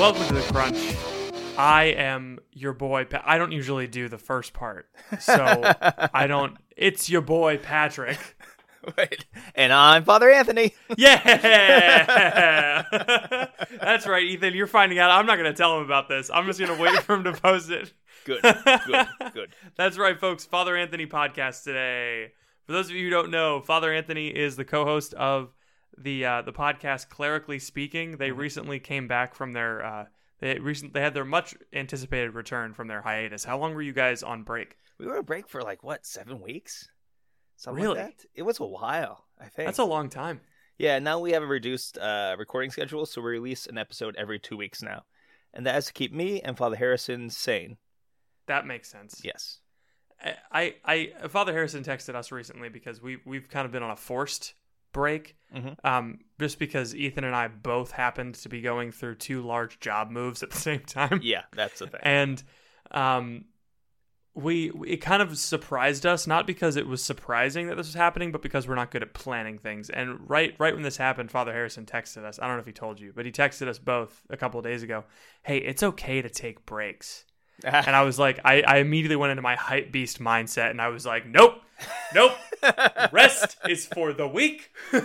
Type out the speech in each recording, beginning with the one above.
Welcome to the Crunch. I am your boy. Pa- I don't usually do the first part, so I don't. It's your boy Patrick. Wait, and I'm Father Anthony. Yeah, that's right, Ethan. You're finding out. I'm not going to tell him about this. I'm just going to wait for him to post it. Good, good, good. That's right, folks. Father Anthony podcast today. For those of you who don't know, Father Anthony is the co-host of the uh, the podcast Clerically Speaking. They recently came back from their uh, they recent they had their much anticipated return from their hiatus. How long were you guys on break? We were on break for like what seven weeks? Something Really? like that. It was a while. I think That's a long time. yeah. Now we have a reduced uh, recording schedule, so we release an episode every two weeks now, and that has to keep me and Father Harrison sane. That makes sense. Yes. I, I, I Father Harrison texted us recently because we we've kind of been on a forced break, Mhm. um, just because Ethan and I both happened to be going through two large job moves at the same time. Yeah, that's the thing. and um we it kind of surprised us not because it was surprising that this was happening but because we're not good at planning things and right right when this happened father harrison texted us i don't know if he told you but he texted us both a couple of days ago hey it's okay to take breaks and i was like I, I immediately went into my hype beast mindset and i was like nope nope rest is for the weak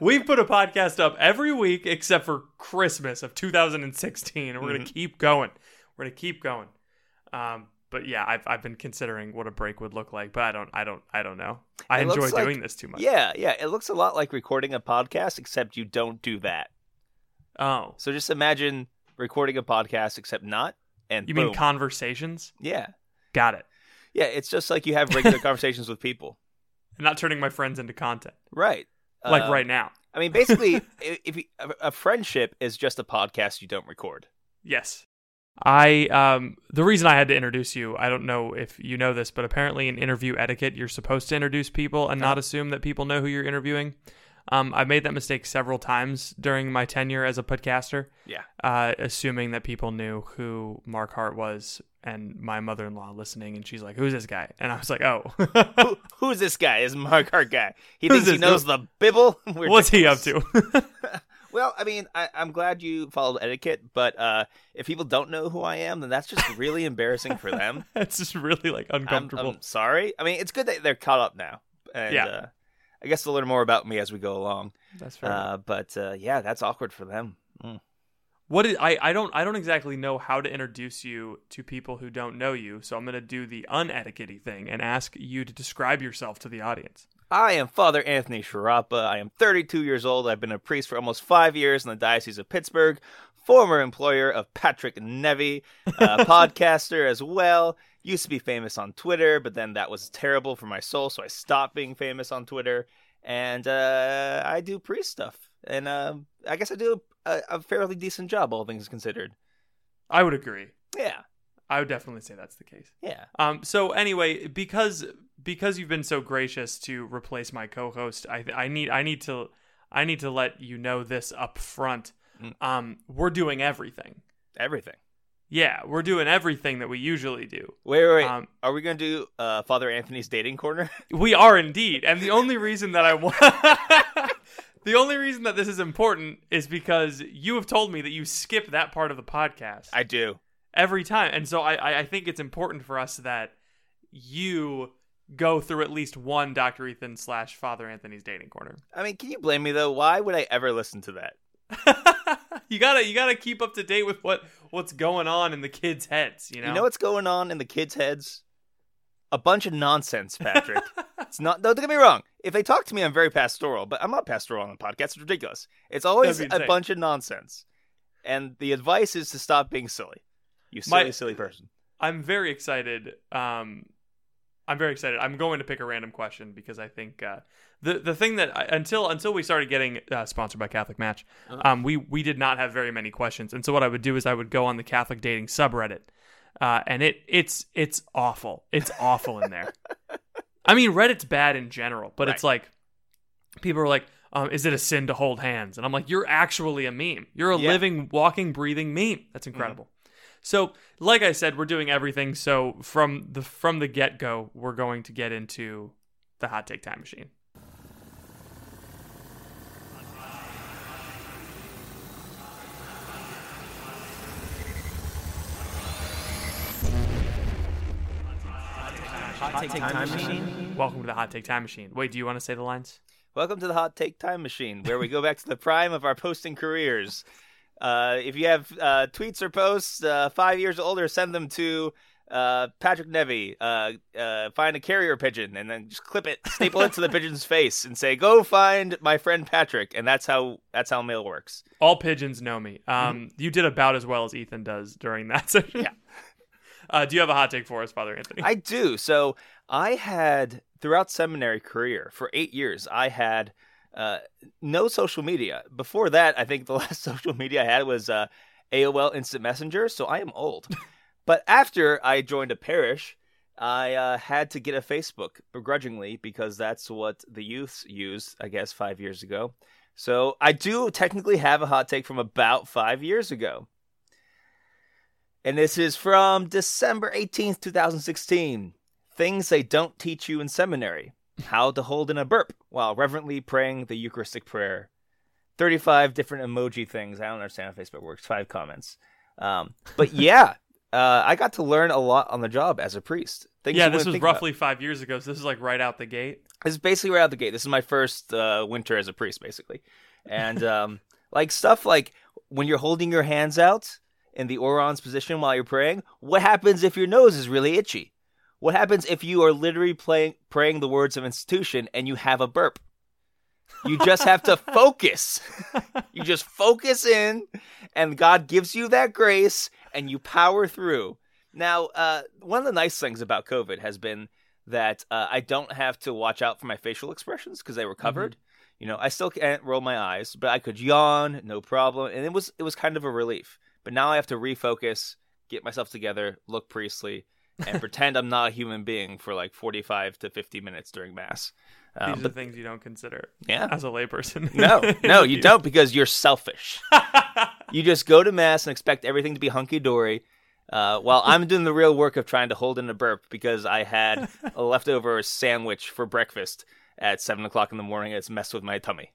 We've put a podcast up every week except for Christmas of 2016, and we're gonna keep going. We're gonna keep going. Um, but yeah, I've I've been considering what a break would look like, but I don't I don't I don't know. I It enjoy looks like- doing this too much. yeah, yeah. It looks a lot like recording a podcast, except you don't do that. Oh, So just imagine recording a podcast, except not. And you mean conversations? yeah, Got it. Yeah. It's just like you have regular conversations with people, And not turning my friends into content right? like Uh, right now. I mean, basically, if you, a a friendship is just a podcast you don't record. Yes. I um the reason I had to introduce you, I don't know if you know this, but apparently in interview etiquette you're supposed to introduce people and not assume that people know who you're interviewing. Um I made that mistake several times during my tenure as a podcaster, Yeah. uh assuming that people knew who Mark Hart was and my mother-in-law listening and she's like, "Who's this guy?" And I was like, "Oh." Who, who's this guy? Is Mark Hart guy? He Who's thinks he knows the Bible. We're What's he up to? Well, I mean, I, I'm glad you followed etiquette, but uh, if people don't know who I am, then that's just really embarrassing for them. it's just really like I'm, uncomfortable. I'm sorry. I mean, it's good that they're caught up now, and Yeah. uh, I guess they'll learn more about me as we go along. That's fair. Uh, but uh, yeah, that's awkward for them. Mm. What is, I I don't I don't exactly know how to introduce you to people who don't know you, so I'm gonna do the unetiquette thing and ask you to describe yourself to the audience. I am Father Anthony Sciarappa. I am 32 years old. I've been a priest for almost five years in the Diocese of Pittsburgh, former employer of Patrick Nevy, uh, podcaster as well. Used to be famous on Twitter, but then that was terrible for my soul, so I stopped being famous on Twitter. And uh, I do priest stuff. And um I guess I do a, a fairly decent job, all things considered. I would agree. Yeah, I would definitely say that's the case. yeah. Um. So anyway, because because you've been so gracious to replace my co-host, I I need I need to I need to let you know this up front. Mm. Um. We're doing everything. Everything. Yeah, we're doing everything that we usually do. Wait, wait, wait. Um, Are we going to do uh, Father Anthony's dating corner? We are indeed, and the only reason that I want, the only reason that this is important is because you have told me that you skip that part of the podcast I do. every time, and so I, I, I think it's important for us that you go through at least one Dr. Ethan slash Father Anthony's dating corner. I mean, can you blame me though? Why would I ever listen to that? you gotta you gotta keep up to date with what what's going on in the kids' heads. You know, You know what's going on in the kids' heads? A bunch of nonsense, Patrick. it's not. Don't get me wrong. If they talk to me, I'm very pastoral, but I'm not pastoral on the podcast. It's ridiculous. It's always a bunch of nonsense. and the advice is to stop being silly. You silly, My- silly person. I'm very excited. Um, I'm very excited. I'm going to pick a random question because I think uh, the the thing that I, until until we started getting uh, sponsored by Catholic Match, um, we we did not have very many questions. And so what I would do is I would go on the Catholic dating subreddit, uh, and it it's it's awful. It's awful in there. I mean, Reddit's bad in general, but it's like people are like, um, "Is it a sin to hold hands?" And I'm like, "You're actually a meme. You're a Yeah. living, walking, breathing meme. That's incredible." So, like I said, we're doing everything. So from the from the get go, we're going to get into the hot take time machine. Hot Take Time Machine. Welcome to the hot take time machine. Wait, do you want to say the lines? Welcome to the Hot Take Time Machine, where we go back to the prime of our posting careers. Uh, if you have uh, tweets or posts uh, five years older, send them to uh, Patrick Nevy. Uh, uh, find a carrier pigeon and then just clip it, staple it to the pigeon's face, and say, "Go find my friend Patrick." And that's how that's how mail works. All pigeons know me. Um, you did about as well as Ethan does during that session. Yeah. Uh, do you have a hot take for us, Father Anthony? I do. So I had throughout seminary career for eight years. I had uh, no social media. Before that, I think the last social media I had was uh, AOL Instant Messenger. So I am old. but after I joined a parish, I uh, had to get a Facebook begrudgingly because that's what the youths used, I guess, five years ago. So I do technically have a hot take from about five years ago. And this is from December 18th, 2016. Things they don't teach you in seminary. How to hold in a burp while reverently praying the Eucharistic prayer. 35 different emoji things. I don't understand how Facebook works. Five comments. Um, but yeah, uh, I got to learn a lot on the job as a priest. Things yeah, this was think about. roughly five years ago, so this is like right out the gate. This is basically right out the gate. This is my first uh, winter as a priest, basically, and um, like stuff like when you're holding your hands out in the orans position while you're praying. What happens if your nose is really itchy? What happens if you are literally playing, praying the words of institution and you have a burp? You just have to focus. you just focus in, and God gives you that grace, and you power through. Now, uh, one of the nice things about COVID has been that uh, I don't have to watch out for my facial expressions because they were covered. You know, I still can't roll my eyes, but I could yawn, no problem, and it was it was kind of a relief. But now I have to refocus, get myself together, look priestly, and pretend I'm not a human being for like 45 to 50 minutes during mass. Um, These are but the things you don't consider yeah, as a layperson. no, no, you don't because you're selfish. you just go to mass and expect everything to be hunky dory. Uh, while I'm doing the real work of trying to hold in a burp because I had a leftover sandwich for breakfast at seven o'clock in the morning. and It's messed with my tummy.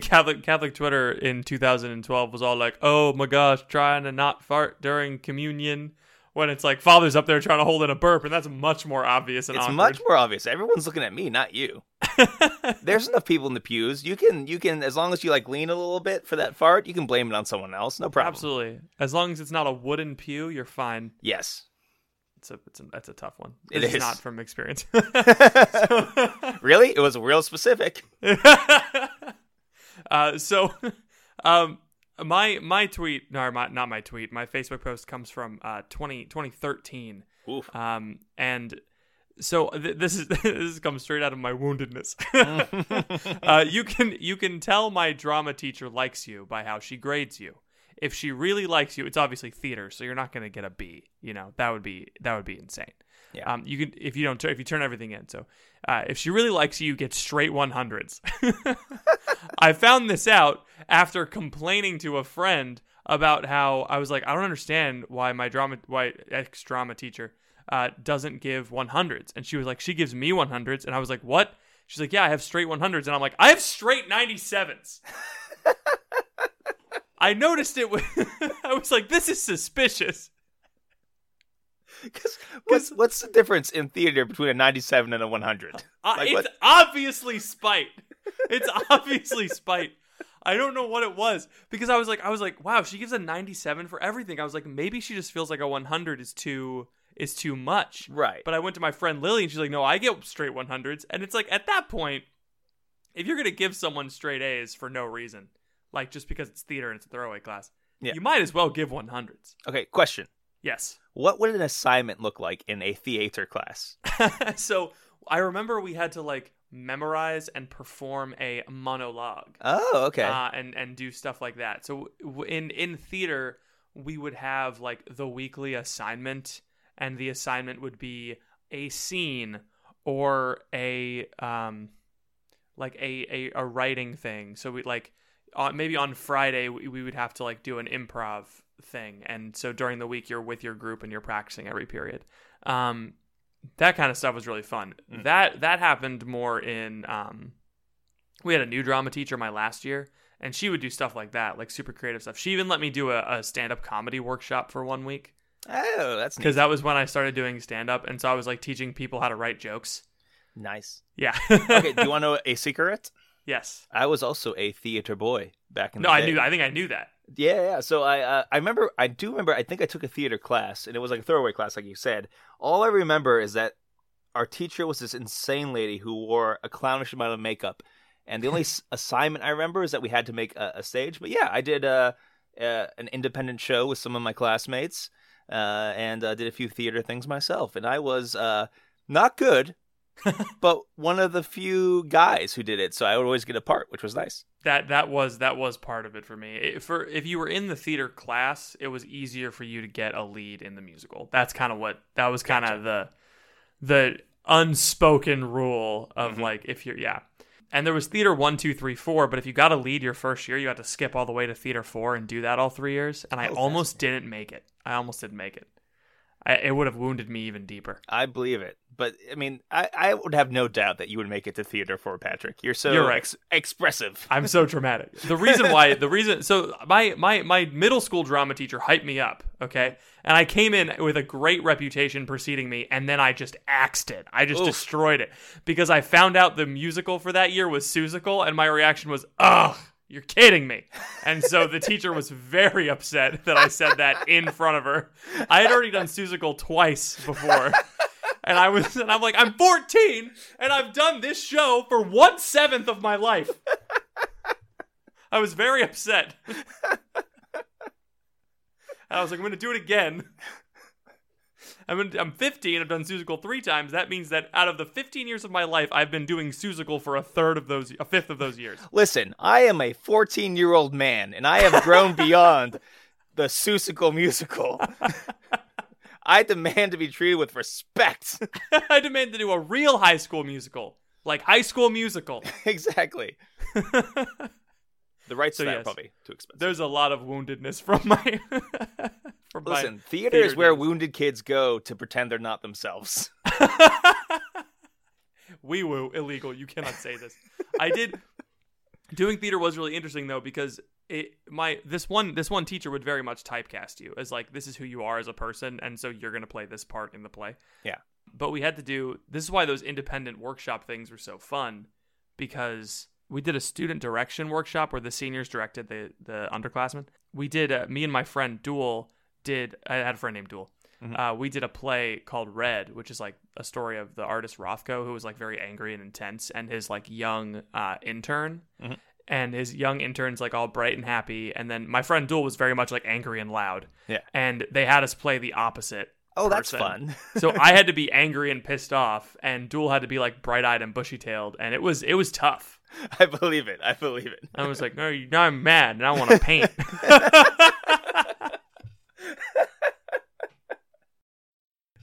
Catholic Catholic Twitter in 2012 was all like, "Oh my gosh, trying to not fart during communion." When it's like father's up there trying to hold in a burp, and that's much more obvious and It's awkward. much more obvious. Everyone's looking at me, not you. There's enough people in the pews. You can, you can, as long as you like lean a little bit for that fart, you can blame it on someone else. No problem. Absolutely, as long as it's not a wooden pew, you're fine. Yes. It's a it's a that's a tough one. It This is. not from experience. Really? It was real specific. uh, so, um, my my tweet, no, my, not my tweet. My Facebook post comes from uh 20, 2013. Oof. Um, and so th- this is this comes straight out of my woundedness. uh, you can you can tell my drama teacher likes you by how she grades you. If she really likes you, it's obviously theater, so you're not going to get a B. You know that would be that would be insane. Yeah. Um, you can if you don't if you turn everything in. So uh, if she really likes you, you get straight 100s. I found this out after complaining to a friend about how I was like, I don't understand why my drama, why ex drama teacher uh, doesn't give 100s. And she was like, she gives me 100s. And I was like, what? She's like, yeah, I have straight 100s. And I'm like, I have straight 97s. I noticed it. With, I was like, this is suspicious. Because what's, what's the difference in theater between a 97 and a 100? Uh, Like it's what? obviously spite. It's obviously spite. I don't know what it was because I was like, I was like, wow, she gives a 97 for everything. I was like, maybe she just feels like a 100 is too is too much. Right. But I went to my friend Lily and she's like, no, I get straight 100s, and it's like at that point, if you're gonna give someone straight A's for no reason, like just because it's theater and it's a throwaway class, Yeah. you might as well give one hundreds. Okay, question. Yes. What would an assignment look like in a theater class? so I remember we had to like memorize and perform a monologue. Oh, okay. uh, and and do stuff like that. So in in theater, we would have like the weekly assignment, and the assignment would be a scene or a um like a a, a writing thing. So we like uh, maybe on Friday we, we would have to like do an improv thing, and so during the week you're with your group and you're practicing every period. Um, that kind of stuff was really fun. Mm. That that happened more in um we had a new drama teacher my last year and she would do stuff like that like super creative stuff she even let me do a, a stand-up comedy workshop for one week oh, that's because that was when i started doing stand-up and so i was like teaching people how to write jokes nice. yeah Okay, do you want to know a secret? Yes I was also a theater boy back in no the day. No, i knew i think i knew that Yeah, yeah. So I, uh, I remember, I do remember. I think I took a theater class, and it was like a throwaway class, like you said. All I remember is that our teacher was this insane lady who wore a clownish amount of makeup, and the only assignment I remember is that we had to make a, a stage. But yeah, I did uh, uh, an independent show with some of my classmates, uh, and uh, did a few theater things myself, and I was uh, not good. but one of the few guys who did it, so I would always get a part, which was nice. that that was that was part of it for me. It- for if you were in the theater class it was easier for you to get a lead in the musical. That's kind of what that was kind of the the unspoken rule of Mhm. like if you're yeah. And there was theater one two three four but if you got a lead your first year you had to skip all the way to theater four and do that all three years and i Oh, almost didn't make it. I almost didn't make it I, it would have wounded me even deeper I believe it. But I mean, I, I would have no doubt that you would make it to theater for Patrick. You're so You're right. ex- expressive. I'm so dramatic. The reason why, the reason, so my my my middle school drama teacher hyped me up, okay, and I came in with a great reputation preceding me, and then I just axed it. I just Oof. destroyed it because I found out the musical for that year was Seussical, and my reaction was, ugh. You're kidding me. And so the teacher was very upset that I said that in front of her. I had already done Seussical twice before. And I was and I'm like, I'm 14 and I've done this show for one seventh of my life. I was very upset. and I was like, I'm gonna do it again. I'm, I'm 15. I've done Seussical three times. That means that out of the 15 years of my life, I've been doing Seussical for a third of those, a fifth of those years. Listen, I am a 14 year old man, and I have grown beyond the Seussical musical. I demand to be treated with respect. I demand to do a real high school musical, like High School Musical. exactly. The rights So to that yes. are probably too expensive. There's a lot of woundedness from my. from my Listen, theater, theater is where days. wounded kids go to pretend they're not themselves. Wee woo, illegal. You cannot say this. I did. Doing theater was really interesting though because it my this one this one teacher would very much typecast you as like this is who you are as a person and so you're gonna play this part in the play. Yeah. But we had to do this is why those independent workshop things were so fun because we did a student direction workshop where the seniors directed the the underclassmen. We did uh, me and my friend Duel did I had a friend named Duel. Uh, we did a play called Red, which is like a story of the artist Rothko, who was like very angry and intense, and his like young uh, intern. Mhm. And his young intern's like all bright and happy, and then my friend Duel was very much like angry and loud. Yeah. And they had us play the opposite. Oh, that's fun. so I had to be angry and pissed off, and Duel had to be like bright eyed and bushy tailed, and it was it was tough. I believe it. I believe it. I was like, no, you- now I'm mad and I want to paint.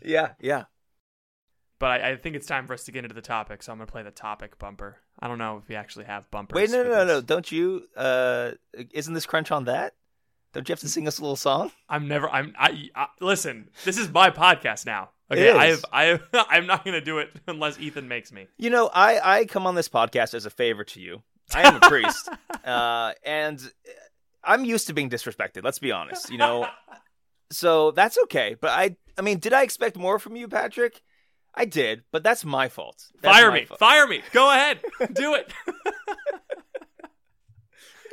Yeah, yeah. but I, I think it's time for us to get into the topic, so I'm gonna play the topic bumper. I don't know if we actually have bumpers. Wait, no, no, no, no. Don't you? Uh, isn't this crunch on that? Don't you have to sing us a little song? I'm never. I'm. I, I listen. This is my podcast now. Okay, I've, I've, I'm not gonna do it unless Ethan makes me. You know, I I come on this podcast as a favor to you. I am a priest, uh, and I'm used to being disrespected. Let's be honest. You know, so that's okay. But I, I mean, did I expect more from you, Patrick? I did, but that's my fault. That's Fire my me. fault. Fire me. Go ahead. Do it.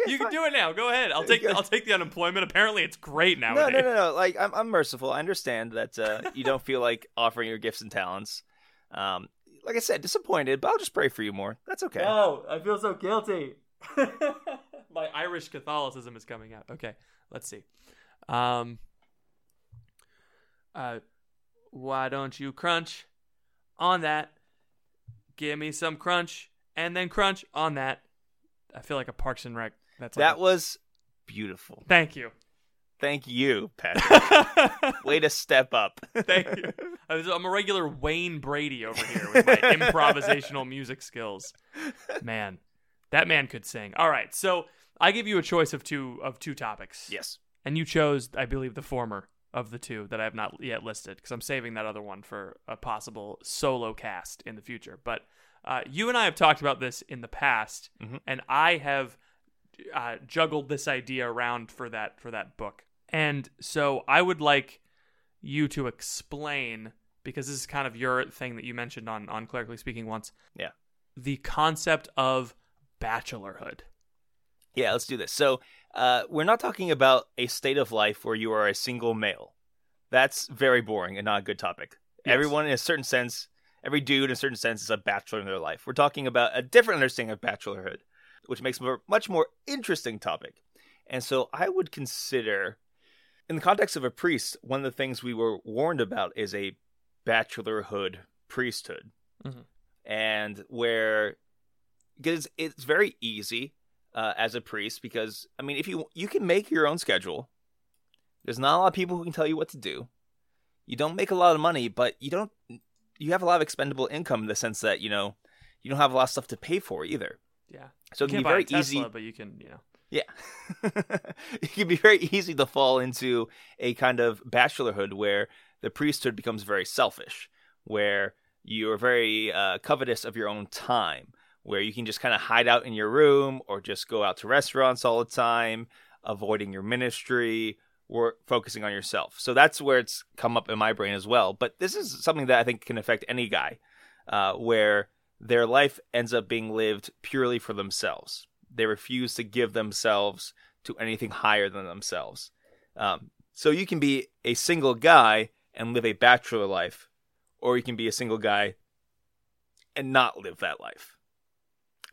You can do it now. Go ahead. I'll take. Okay. I'll take the unemployment. Apparently, it's great No, no, no, no. Like I'm, I'm merciful. I understand that uh, you don't feel like offering your gifts and talents. Um, like I said, disappointed, but I'll just pray for you more. That's okay. Oh, I feel so guilty. My Irish Catholicism is coming out. Okay, let's see. Um, uh, why don't you crunch on that? Give me some crunch and then crunch on that. I feel like a Parks and Rec. That's That was beautiful. Thank you. Thank you, Patrick. Way to step up. Thank you. I'm a regular Wayne Brady over here with my improvisational music skills. Man, that man could sing. All right, so I give you a choice of two of two topics. Yes. and you chose, I believe, the former of the two that I have not yet listed because I'm saving that other one for a possible solo cast in the future. But uh, you and I have talked about this in the past, Mhm. and I have uh, juggled this idea around for that for that book. And so I would like you to explain because this is kind of your thing that you mentioned on on clerically speaking once. Yeah. The concept of bachelorhood. Yeah, let's do this. So, uh, we're not talking about a state of life where you are a single male. That's very boring and not a good topic. Yes. Everyone, in a certain sense, every dude, in a certain sense, is a bachelor in their life. We're talking about a different understanding of bachelorhood, which makes for a much more interesting topic. And so, I would consider, in the context of a priest, one of the things we were warned about is a bachelorhood priesthood, Mhm. and where because it's very easy uh, as a priest because I mean if you you can make your own schedule. There's not a lot of people who can tell you what to do. You don't make a lot of money, but you don't you have a lot of expendable income in the sense that, you know, you don't have a lot of stuff to pay for either. Yeah. So it can be very Tesla, easy but you can, you know. yeah. it can be very easy to fall into a kind of bachelorhood where the priesthood becomes very selfish, where you're very uh, covetous of your own time, where you can just kind of hide out in your room or just go out to restaurants all the time, avoiding your ministry or focusing on yourself. So that's where it's come up in my brain as well. But this is something that I think can affect any guy, uh, where their life ends up being lived purely for themselves. They refuse to give themselves to anything higher than themselves. Um, so you can be a single guy and live a bachelor life, or you can be a single guy and not live that life.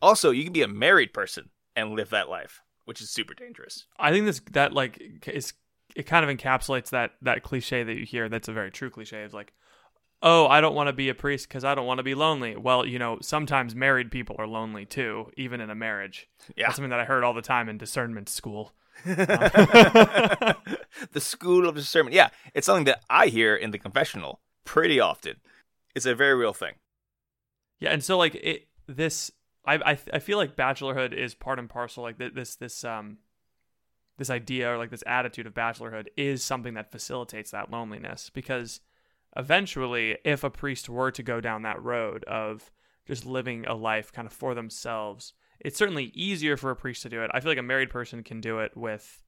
Also, you can be a married person and live that life, which is super dangerous. I think this that like is it kind of encapsulates that that cliche that you hear. That's a very true cliche. It's like, oh, I don't want to be a priest because I don't want to be lonely. Well, you know, sometimes married people are lonely too, even in a marriage. Yeah. That's something that I heard all the time in discernment school. the school of discernment. Yeah, it's something that I hear in the confessional pretty often. It's a very real thing. Yeah, and so like it this I I I feel like bachelorhood is part and parcel like this this um this idea or like this attitude of bachelorhood is something that facilitates that loneliness because eventually if a priest were to go down that road of just living a life kind of for themselves it's certainly easier for a priest to do it. I feel like a married person can do it with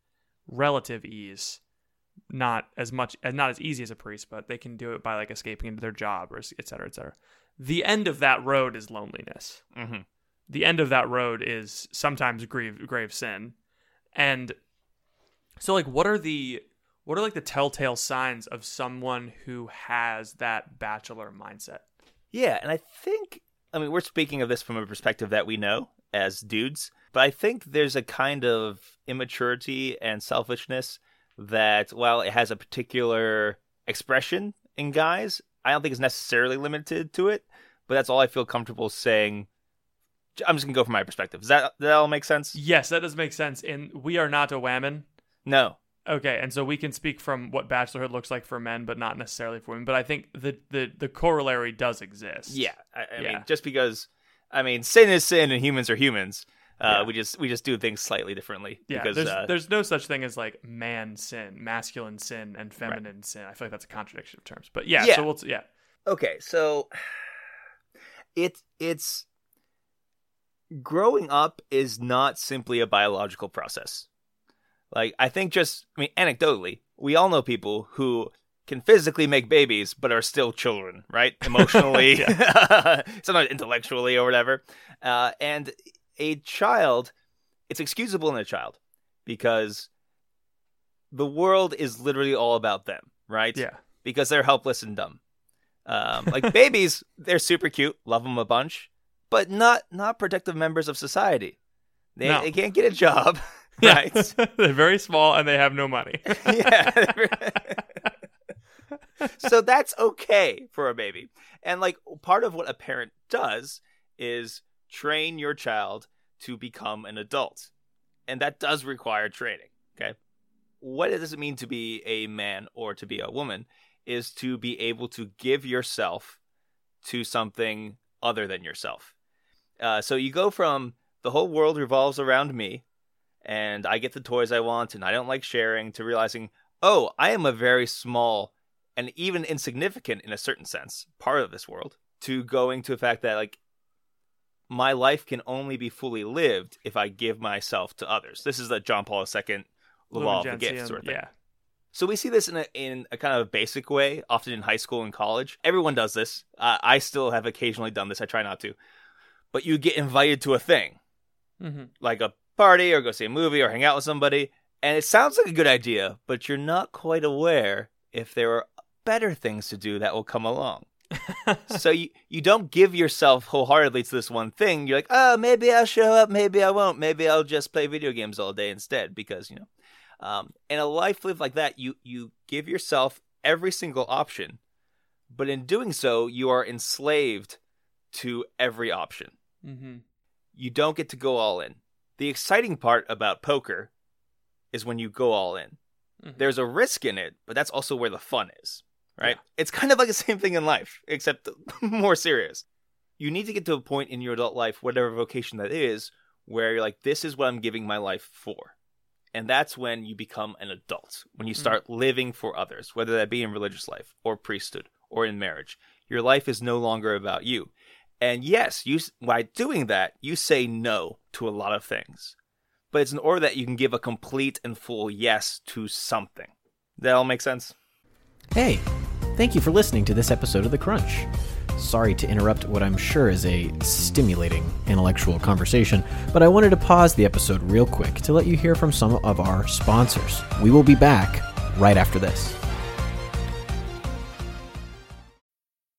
relative ease not as much not as easy as a priest but they can do it by like escaping into their job or et cetera et cetera. The end of that road is loneliness. Mm-hmm. the end of that road is sometimes grave grave sin. And so like what are the what are like the telltale signs of someone who has that bachelor mindset Yeah, and I think I mean we're speaking of this from a perspective that we know as dudes, but I think there's a kind of immaturity and selfishness that while it has a particular expression in guys, I don't think it's necessarily limited to it, but that's all I feel comfortable saying. I'm just gonna go from my perspective. Does that that all make sense? yes that does make sense and we are not a whammon No. Okay and so we can speak from what bachelorhood looks like for men but not necessarily for women but i think the the, the corollary does exist Yeah, I, I Yeah. mean, just because I mean, sin is sin, and humans are humans. Uh, Yeah. We just we just do things slightly differently. yeah, because there's uh, there's no such thing as like man sin, masculine sin, and feminine sin. I feel like that's a contradiction of terms. But yeah, Yeah. so we'll yeah. okay so it it's growing up is not simply a biological process like i think just i mean anecdotally we all know people who can physically make babies but are still children right emotionally sometimes intellectually or whatever uh, and a child it's excusable in a child because the world is literally all about them right Yeah. because they're helpless and dumb. Um, like babies, they're super cute, love them a bunch, but not not protective members of society. They No. they can't get a job. right? They're very small and they have no money. yeah. so that's okay for a baby. And like part of what a parent does is train your child to become an adult. And that does require training, okay? What does it mean to be a man or to be a woman is to be able to give yourself to something other than yourself. Uh, so you go from the whole world revolves around me and I get the toys I want and I don't like sharing to realizing, oh, I am a very small and even insignificant in a certain sense part of this world to going to the fact that like my life can only be fully lived if I give myself to others. This is the John Paul II law of the gift sort of thing. Yeah. So we see this in a, in a kind of basic way, often in high school and college. Everyone does this. Uh, I still have occasionally done this. I try not to. But you get invited to a thing, Mm-hmm. like a party or go see a movie or hang out with somebody, and it sounds like a good idea, but you're not quite aware if there are better things to do that will come along. so you you don't give yourself wholeheartedly to this one thing. You're like, oh, maybe I'll show up, maybe I won't, maybe I'll just play video games all day instead because you know. Um, in a life lived like that, you you give yourself every single option, but in doing so, you are enslaved to every option. Mm-hmm. You don't get to go all in. The exciting part about poker is when you go all in. Mhm. There's a risk in it, but that's also where the fun is, right? Yeah. It's kind of like the same thing in life, except more serious. You need to get to a point in your adult life, whatever vocation that is, where you're like, this is what I'm giving my life for. And that's when you become an adult, when you Mhm. start living for others, whether that be in religious life or priesthood or in marriage. Your life is no longer about you. And yes, you by doing that, you say no to a lot of things. But it's in order that you can give a complete and full yes to something. That all make sense? Hey, thank you for listening to this episode of The Crunch. Sorry to interrupt what I'm sure is a stimulating intellectual conversation, but I wanted to pause the episode real quick to let you hear from some of our sponsors. We will be back right after this.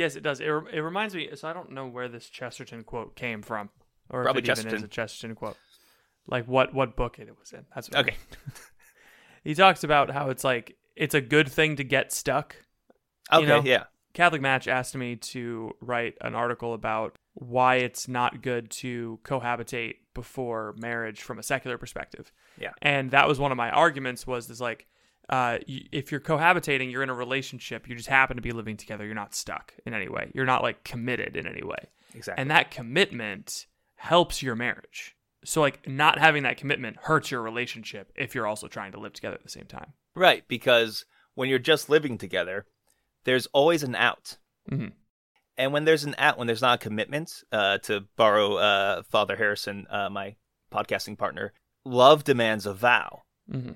Yes, it does. It, re- it reminds me. So I don't know where this Chesterton quote came from, or Probably if it even is Chesterton. a Chesterton quote. Like what what book it was in. That's what Okay. he talks about how it's like it's a good thing to get stuck. Okay, You know? yeah. Catholic Match asked me to write an article about why it's not good to cohabitate before marriage from a secular perspective. Yeah. And that was one of my arguments was this like uh, if you're cohabitating, you're in a relationship, you just happen to be living together, you're not stuck in any way. You're not like committed in any way. Exactly. And that commitment helps your marriage. So like not having that commitment hurts your relationship if you're also trying to live together at the same time. right, because when you're just living together, there's always an out. Mm-hmm. And when there's an out, when there's not a commitment, uh, to borrow uh, Father Harrison, uh, my podcasting partner, love demands a vow. Mm-hmm.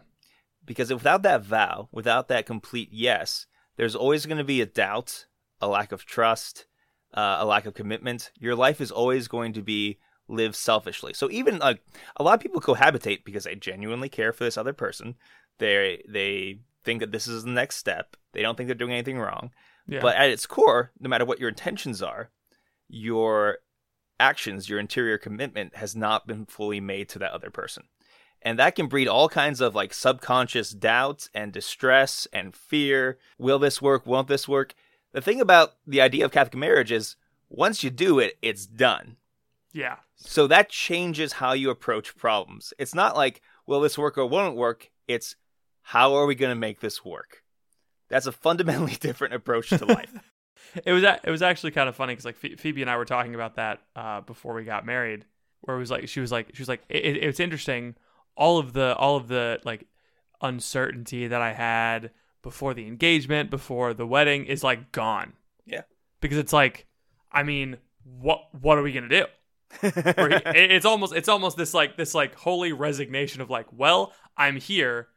Because without that vow, without that complete yes, there's always going to be a doubt, a lack of trust, uh, a lack of commitment. Your life is always going to be lived selfishly. So even like a lot of people cohabitate because they genuinely care for this other person. They they think that this is the next step. They don't think they're doing anything wrong. Yeah. But at its core, no matter what your intentions are, your actions, your interior commitment has not been fully made to that other person. And that can breed all kinds of like subconscious doubts and distress and fear. Will this work? Won't this work? The thing about the idea of Catholic marriage is once you do it, it's done. yeah. So that changes how you approach problems. It's not like, will this work or won't work? It's, how are we going to make this work? That's a fundamentally different approach to life. It was it was actually kind of funny because like Phoebe and I were talking about that uh, before we got married, where it was like she was like she was like it, it- it's interesting all of the all of the like uncertainty that I had before the engagement before the wedding is like gone Yeah. because it's like I mean what what are we gonna do Where he, it- it's almost it's almost this like this like holy resignation of like, well, I'm here,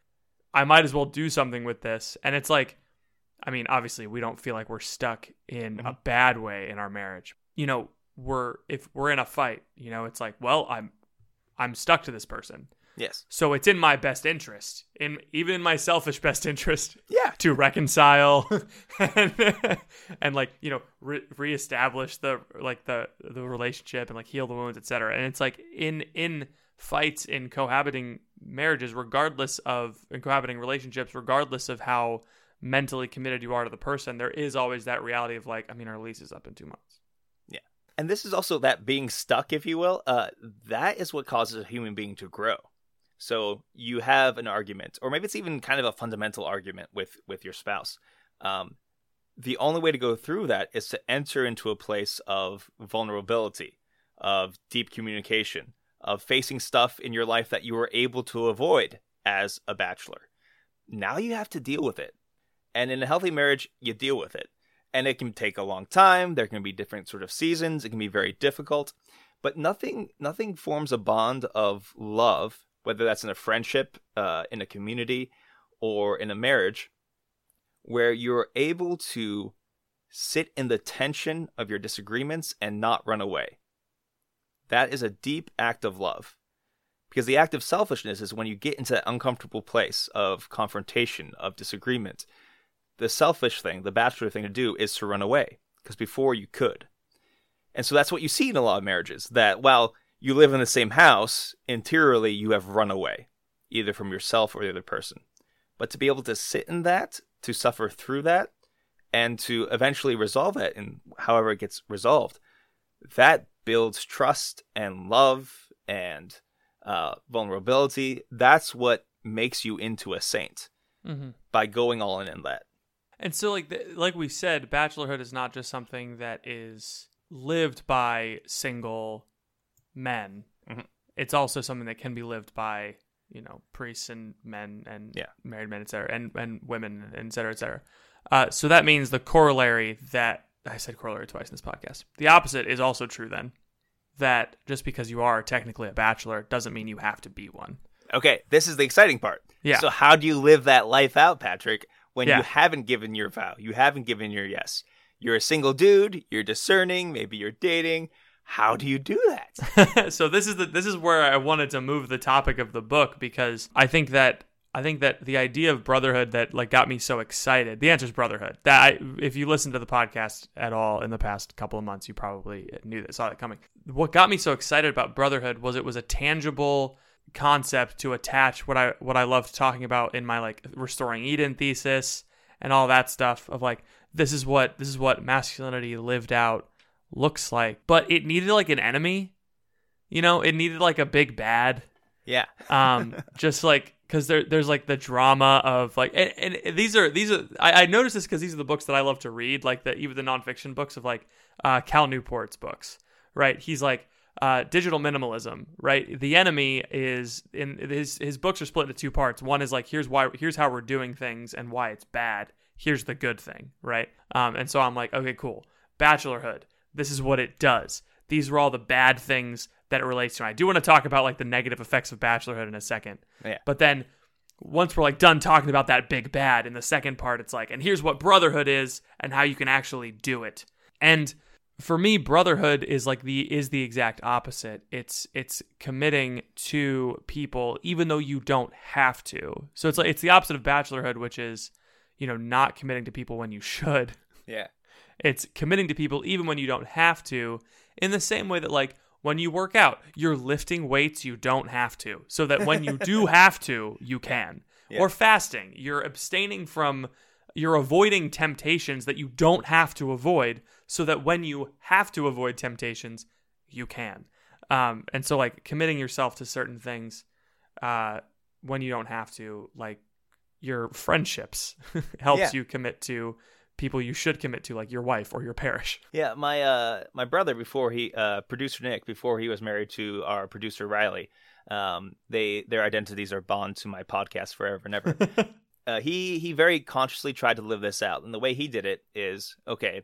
I might as well do something with this, and it's like, I mean, obviously we don't feel like we're stuck in a mm-hmm. bad way in our marriage. You know, we're if we're in a fight, you know, it's like, well, I'm I'm stuck to this person. Yes. So it's in my best interest, in even in my selfish best interest, Yeah. to reconcile and, and like you know re- reestablish the like the the relationship and like heal the wounds, etc. And it's like in in fights in cohabiting marriages, regardless of in cohabiting relationships, regardless of how mentally committed you are to the person, there is always that reality of like, I mean, our lease is up in two months. Yeah. And this is also that being stuck, if you will, uh, that is what causes a human being to grow. So you have an argument, or maybe it's even kind of a fundamental argument with with your spouse. Um, the only way to go through that is to enter into a place of vulnerability, of deep communication, of facing stuff in your life that you were able to avoid as a bachelor. Now you have to deal with it. And in a healthy marriage, you deal with it and it can take a long time there can be different sort of seasons it can be very difficult but nothing nothing forms a bond of love whether that's in a friendship uh, in a community or in a marriage where you're able to sit in the tension of your disagreements and not run away. That is a deep act of love. Because the act of selfishness is when you get into that uncomfortable place of confrontation of disagreement. The selfish thing, the bachelor thing to do is to run away because before you could. And so that's what you see in a lot of marriages that while you live in the same house, interiorly you have run away, either from yourself or the other person. But to be able to sit in that, to suffer through that, and to eventually resolve that and however it gets resolved, that builds trust and love and uh, vulnerability. That's what makes you into a saint Mm-hmm. by going all in in that. And so, like the, like we said, bachelorhood is not just something that is lived by single men. Mhm. It's also something that can be lived by you know priests and men and Yeah. married men, et cetera, and and women, and et cetera, et cetera. Uh, so that means the corollary that I said corollary twice in this podcast. The opposite is also true. Then that just because you are technically a bachelor doesn't mean you have to be one. Okay, this is the exciting part. Yeah. So how do you live that life out, Patrick, when Yeah. you haven't given your vow? You haven't given your yes. You're a single dude, you're discerning, maybe you're dating. How do you do that? so this is the this is where I wanted to move the topic of the book because I think that I think that the idea of brotherhood that like got me so excited. The answer is brotherhood. That I, if you listen to the podcast at all in the past couple of months, you probably knew that saw that coming. What got me so excited about brotherhood was it was a tangible concept to attach what I what I loved talking about in my like restoring Eden thesis and all that stuff of like this is what this is what masculinity lived out looks like. But it needed like an enemy. You know, it needed like a big bad. Yeah. Um just like because there, there's like the drama of like and, and these are these are I, I noticed this because these are the books that I love to read like the even the nonfiction books of like uh, Cal Newport's books right he's like uh, digital minimalism right the enemy is in his his books are split into two parts one is like here's why here's how we're doing things and why it's bad here's the good thing right um, and so I'm like okay cool bachelorhood this is what it does these are all the bad things that it relates to. I do want to talk about like the negative effects of bachelorhood in a second. Yeah. But then once we're like done talking about that big bad in the second part, it's like, and here's what brotherhood is and how you can actually do it. And for me, brotherhood is like the is the exact opposite. It's it's committing to people even though you don't have to. So it's like it's the opposite of bachelorhood, which is, you know, not committing to people when you should. Yeah. It's committing to people even when you don't have to, in the same way that, like, when you work out, you're lifting weights you don't have to, so that when you do have to, you can. Yeah. Or fasting, you're abstaining from, you're avoiding temptations that you don't have to avoid, so that when you have to avoid temptations, you can. Um, and so, like, committing yourself to certain things uh, when you don't have to, like, your friendships helps Yeah. you commit to people you should commit to, like your wife or your parish. Yeah, my uh my brother before he uh producer Nick before he was married to our producer Riley, um they their identities are bond to my podcast forever and ever. uh, he he very consciously tried to live this out, and the way he did it is okay.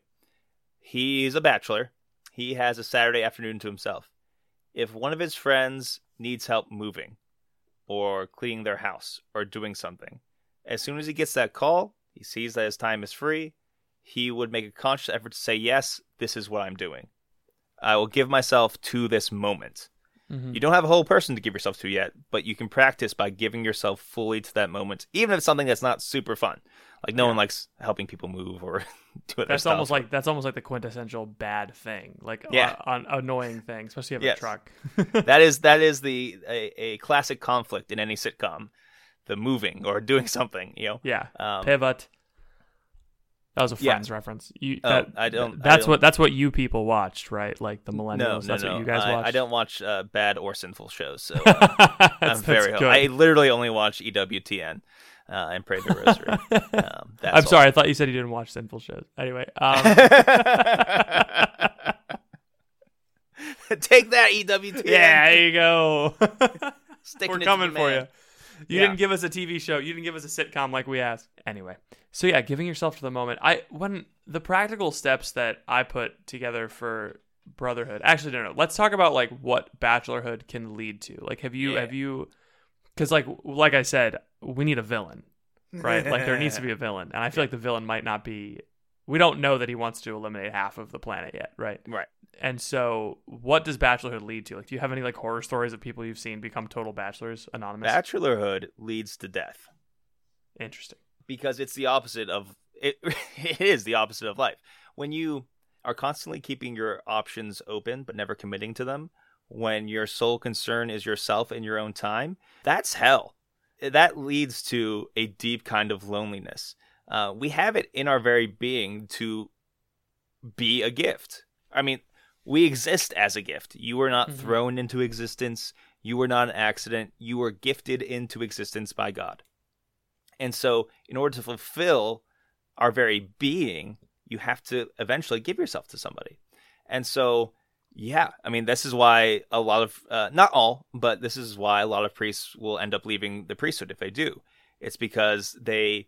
He's a bachelor. He has a Saturday afternoon to himself. if one of his friends needs help moving or cleaning their house or doing something, as soon as he gets that call, he sees that his time is free, he would make a conscious effort to say, Yes, this is what I'm doing. I will give myself to this moment. Mhm. You don't have a whole person to give yourself to yet, but you can practice by giving yourself fully to that moment, even if it's something that's not super fun. Like no Yeah. one likes helping people move or do other That's almost like that's almost like the quintessential bad thing, like Yeah. uh, an annoying thing, especially if you have Yes. a truck. that is that is the a, a classic conflict in any sitcom, the moving or doing something. You know. yeah, Um, pivot. That was a yeah. Friends reference. You, Oh, that, I don't- I That's don't- what that's what you people watched, right? Like the millennials. no, that's no. what you guys I, watched. I don't watch uh, bad or sinful shows, so uh, that's, I'm very. good. I literally only watch EWTN uh, and Pray the Rosary. um, that's I'm all. sorry. I thought you said you didn't watch sinful shows. Anyway, um, Take that, EWTN. yeah, there you go. We're coming for you. You Yeah. didn't give us a TV show. You didn't give us a sitcom like we asked. Anyway, so yeah, giving yourself to the moment. I when the practical steps that I put together for brotherhood. Actually, no, no. Let's talk about like what bachelorhood can lead to. Like, have you Yeah. have you? Because like like I said, we need a villain, right? like there needs to be a villain, and I feel like the villain might not be. We don't know that he wants to eliminate half of the planet yet, right? Right. And so, what does bachelorhood lead to? Like, do you have any like horror stories of people you've seen become total bachelors, anonymous? Bachelorhood leads to death Interesting. because it's the opposite of it. It is the opposite of life. When you are constantly keeping your options open but never committing to them, when your sole concern is yourself and your own time, that's hell. That leads to a deep kind of loneliness. Uh, we have it in our very being to be a gift. I mean, we exist as a gift. You were not Mhm. thrown into existence. You were not an accident. You were gifted into existence by God. And so, in order to fulfill our very being, you have to eventually give yourself to somebody. And so, yeah, I mean, this is why a lot of, uh, not all, but this is why a lot of priests will end up leaving the priesthood if they do. It's because they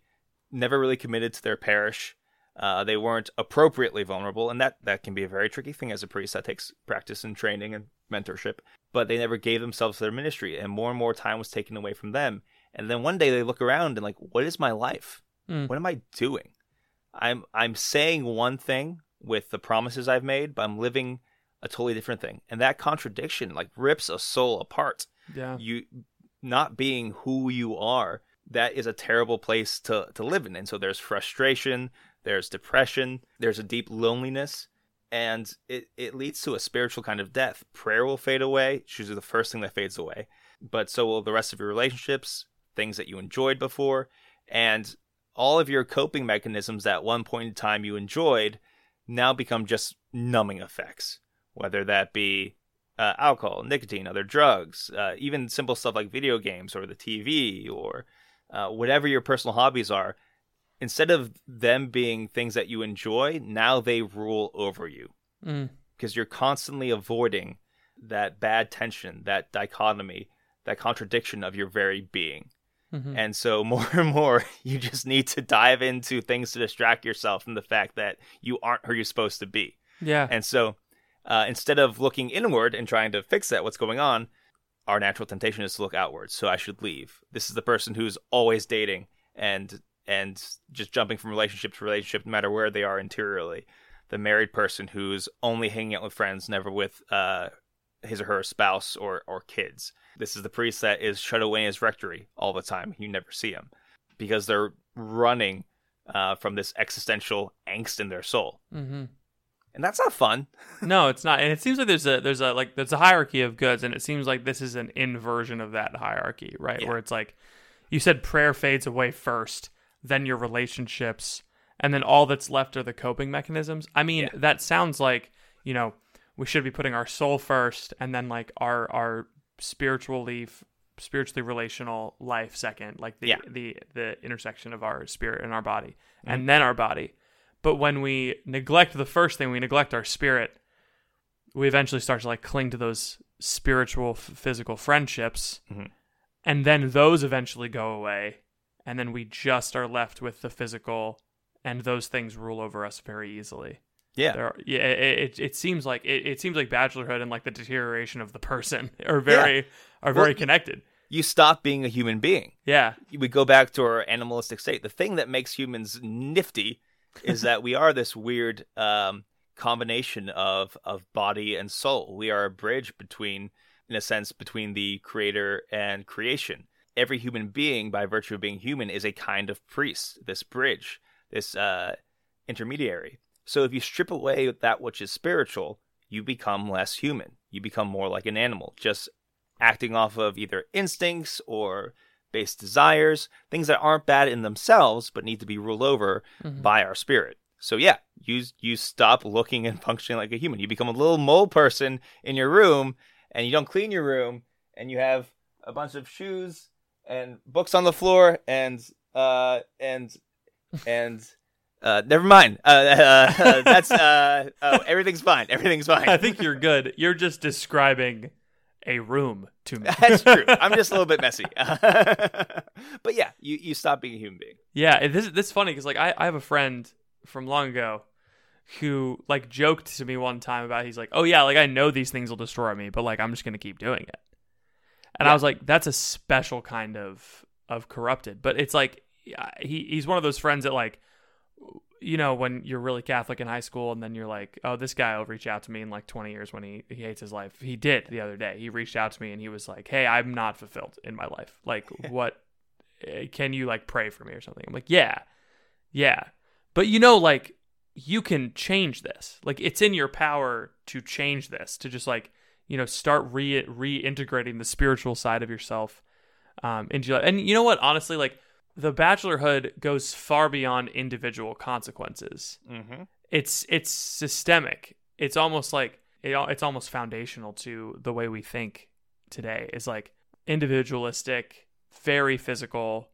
never really committed to their parish. Uh, they weren't appropriately vulnerable, and that, that can be a very tricky thing as a priest. That takes practice and training and mentorship. But they never gave themselves to their ministry, and more and more time was taken away from them. And then one day they look around and like, what is my life? Mm. What am I doing? I'm I'm saying one thing with the promises I've made, but I'm living a totally different thing. And that contradiction like rips a soul apart. Yeah. You not being who you are, that is a terrible place to, to live in. And so there's frustration, there's depression, there's a deep loneliness, and it, it leads to a spiritual kind of death. Prayer will fade away, it's usually the first thing that fades away. But so will the rest of your relationships, things that you enjoyed before, and all of your coping mechanisms that at one point in time you enjoyed now become just numbing effects, whether that be uh, alcohol, nicotine, other drugs, uh, even simple stuff like video games or the TV or uh, whatever your personal hobbies are. Instead of them being things that you enjoy, now they rule over you Mm. because you're constantly avoiding that bad tension, that dichotomy, that contradiction of your very being. Mhm. And so more and more, you just need to dive into things to distract yourself from the fact that you aren't who you're supposed to be. Yeah. And so uh, instead of looking inward and trying to fix that, what's going on, our natural temptation is to look outwards. So I should leave. This is the person who's always dating and and just jumping from relationship to relationship, no matter where they are interiorly. The married person who's only hanging out with friends, never with uh, his or her spouse or or kids. This is the priest that is shut away in his rectory all the time. You never see him because they're running uh, from this existential angst in their soul, hmm and that's not fun. No, it's not. And it seems like there's a there's a like there's a hierarchy of goods, and it seems like this is an inversion of that hierarchy, right? Yeah. Where it's like you said prayer fades away first, then your relationships, and then all that's left are the coping mechanisms. I mean, Yeah. that sounds like you know we should be putting our soul first, and then like our our spiritually spiritually relational life second, like the Yeah. the the intersection of our spirit and our body, and mm-hmm. then our body. But when we neglect the first thing, we neglect our spirit. We eventually start to like cling to those spiritual, f- physical friendships, Mhm. and then those eventually go away, and then we just are left with the physical, and those things rule over us very easily. Yeah. There are, yeah, it, it it seems like it, it seems like bachelorhood and like the deterioration of the person are very are very Well, connected. You stop being a human being. Yeah. We go back to our animalistic state. The thing that makes humans nifty is that we are this weird um, combination of of body and soul. We are a bridge between, in a sense, between the creator and creation. Every human being, by virtue of being human, is a kind of priest. This bridge, this uh, intermediary. So if you strip away that which is spiritual, you become less human. You become more like an animal, just acting off of either instincts or base desires, things that aren't bad in themselves but need to be ruled over by our spirit. So yeah, you you stop looking and functioning like a human. You become a little mole person in your room and you don't clean your room and you have a bunch of shoes and books on the floor and uh and and uh never mind. Uh, uh, uh that's uh oh, everything's fine. Everything's fine. I think you're good. You're just describing a room to me. That's true. I'm just a little bit messy. but yeah, you, you stop being a human being. Yeah, this this is funny because like I, I have a friend from long ago who like joked to me one time about he's like, oh yeah, like I know these things will destroy me, but like I'm just gonna keep doing it. And I was like, that's a special kind of of corrupted. But it's like yeah, he he's one of those friends that like you know when you're really Catholic in high school and then you're like, oh, this guy will reach out to me in like 20 years when he he hates his life. He did the other day. He reached out to me and he was like, hey, I'm not fulfilled in my life. Like what? eh, Can you like pray for me or something? I'm like, yeah, yeah. But you know, like you can change this. Like it's in your power to change this. To just like you know start re reintegrating the spiritual side of yourself um, into your life. And you know what? Honestly, like the bachelorhood goes far beyond individual consequences. Mm-hmm. It's it's systemic. It's almost like it, it's almost foundational to the way we think today. Is like individualistic, very physical.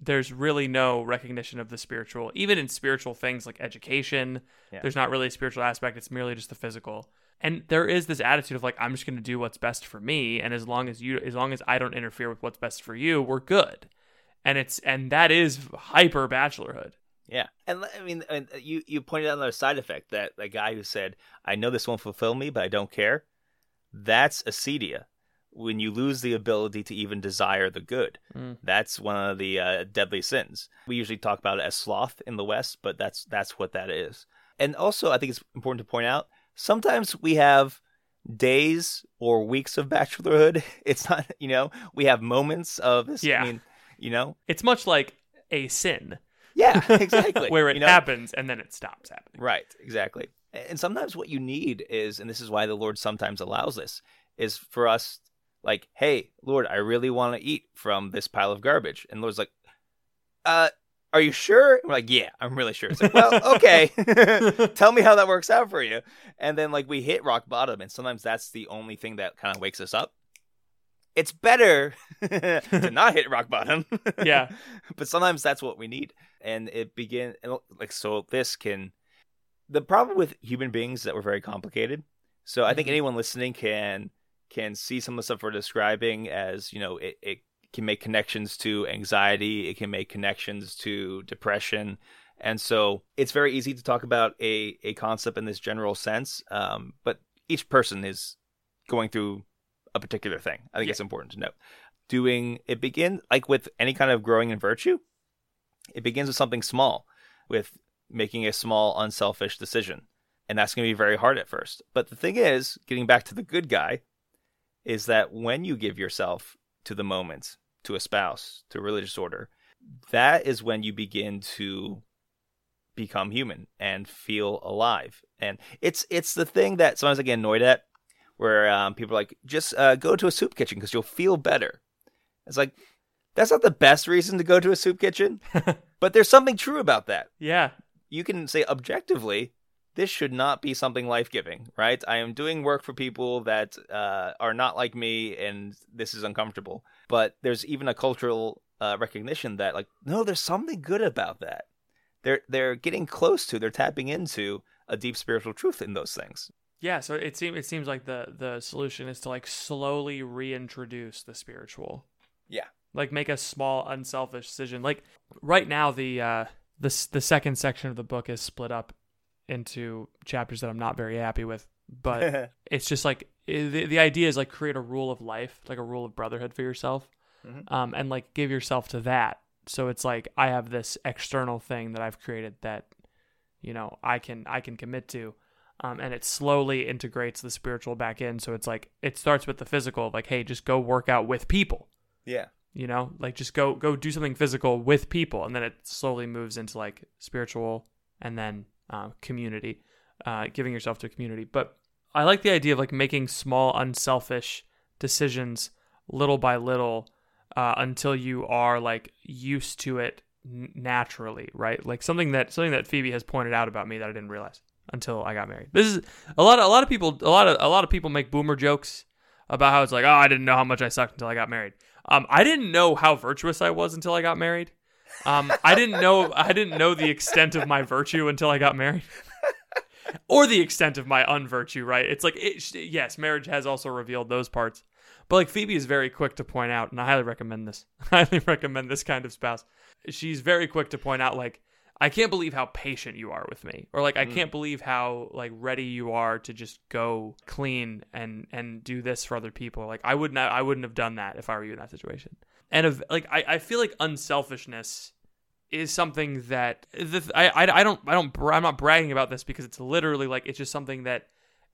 There's really no recognition of the spiritual, even in spiritual things like education. Yeah. There's not really a spiritual aspect. It's merely just the physical. And there is this attitude of like I'm just going to do what's best for me, and as long as you, as long as I don't interfere with what's best for you, we're good. And it's and that is hyper bachelorhood. Yeah, and I mean, and you you pointed out another side effect that the guy who said, "I know this won't fulfill me, but I don't care." That's acedia. When you lose the ability to even desire the good, Mm. that's one of the uh, deadly sins. We usually talk about it as sloth in the West, but that's that's what that is. And also, I think it's important to point out sometimes we have days or weeks of bachelorhood. It's not, you know, we have moments of this. Yeah. I mean, you know, It's much like a sin yeah, exactly. where it You know? happens and then it stops happening. Right, exactly. And sometimes what you need is, and this is why the Lord sometimes allows this, is for us, like, hey, Lord, I really want to eat from this pile of garbage. And Lord's like, uh, are you sure? And we're like, yeah, I'm really sure. It's like, well, okay. Tell me how that works out for you. And then, like, we hit rock bottom, and sometimes that's the only thing that kind of wakes us up. It's better to not hit rock bottom. Yeah. but sometimes that's what we need and it begin like so this can the problem with human beings is that we're very complicated so i think Mhm. anyone listening can can see some of the stuff we're describing as you know it, it can make connections to anxiety it can make connections to depression and so it's very easy to talk about a, a concept in this general sense um, but each person is going through a particular thing. I think Yeah. it's important to note. Doing it begin like with any kind of growing in virtue it begins with something small with making a small unselfish decision. And that's going to be very hard at first. But the thing is getting back to the good guy is that when you give yourself to the moment to a spouse to a religious order that is when you begin to become human and feel alive. And it's it's the thing that sometimes i get annoyed at where um, people are like just uh, go to a soup kitchen because you'll feel better it's like that's not the best reason to go to a soup kitchen, but there's something true about that. Yeah. You can say objectively, this should not be something life giving, right? I am doing work for people that uh, are not like me, and this is uncomfortable. But there's even a cultural uh, recognition that, like, no, there's something good about that. They're they're getting close to, they're tapping into a deep spiritual truth in those things. Yeah, so it seems it seems like the the solution is to like slowly reintroduce the spiritual. Yeah. Like make a small unselfish decision. Like right now the uh the the second section of the book is split up into chapters that I'm not very happy with, but it's just like the, the idea is like create a rule of life, like a rule of brotherhood for yourself, Mhm. um, and like give yourself to that. So it's like I have this external thing that I've created that, you know, I can I can commit to, um, and it slowly integrates the spiritual back in. So it's like it starts with the physical, like hey, just go work out with people. Yeah. you know like just go go do something physical with people. And then it slowly moves into like spiritual and then uh, community uh, giving yourself to a community. But i like the idea of like making small unselfish decisions little by little uh, until you are like used to it naturally right? Like something that something that phoebe has pointed out about me that i didn't realize until i got married this is a lot of a lot of people a lot of a lot of people make boomer jokes about how it's like oh i didn't know how much i sucked until i got married um, I didn't know how virtuous I was until I got married. Um, I didn't know I didn't know the extent of my virtue until I got married, or the extent of my unvirtue. Right? It's like it, yes, marriage has also revealed those parts, but like Phoebe is very quick to point out, and I highly recommend this. I highly recommend this kind of spouse. She's very quick to point out like. I can't believe how patient you are with me, or like I mm. can't believe how like ready you are to just go clean and and do this for other people. Like I wouldn't I wouldn't have done that if I were you in that situation. And of like I, I feel like unselfishness is something that the, I, I I don't I don't I'm not bragging about this because it's literally like it's just something that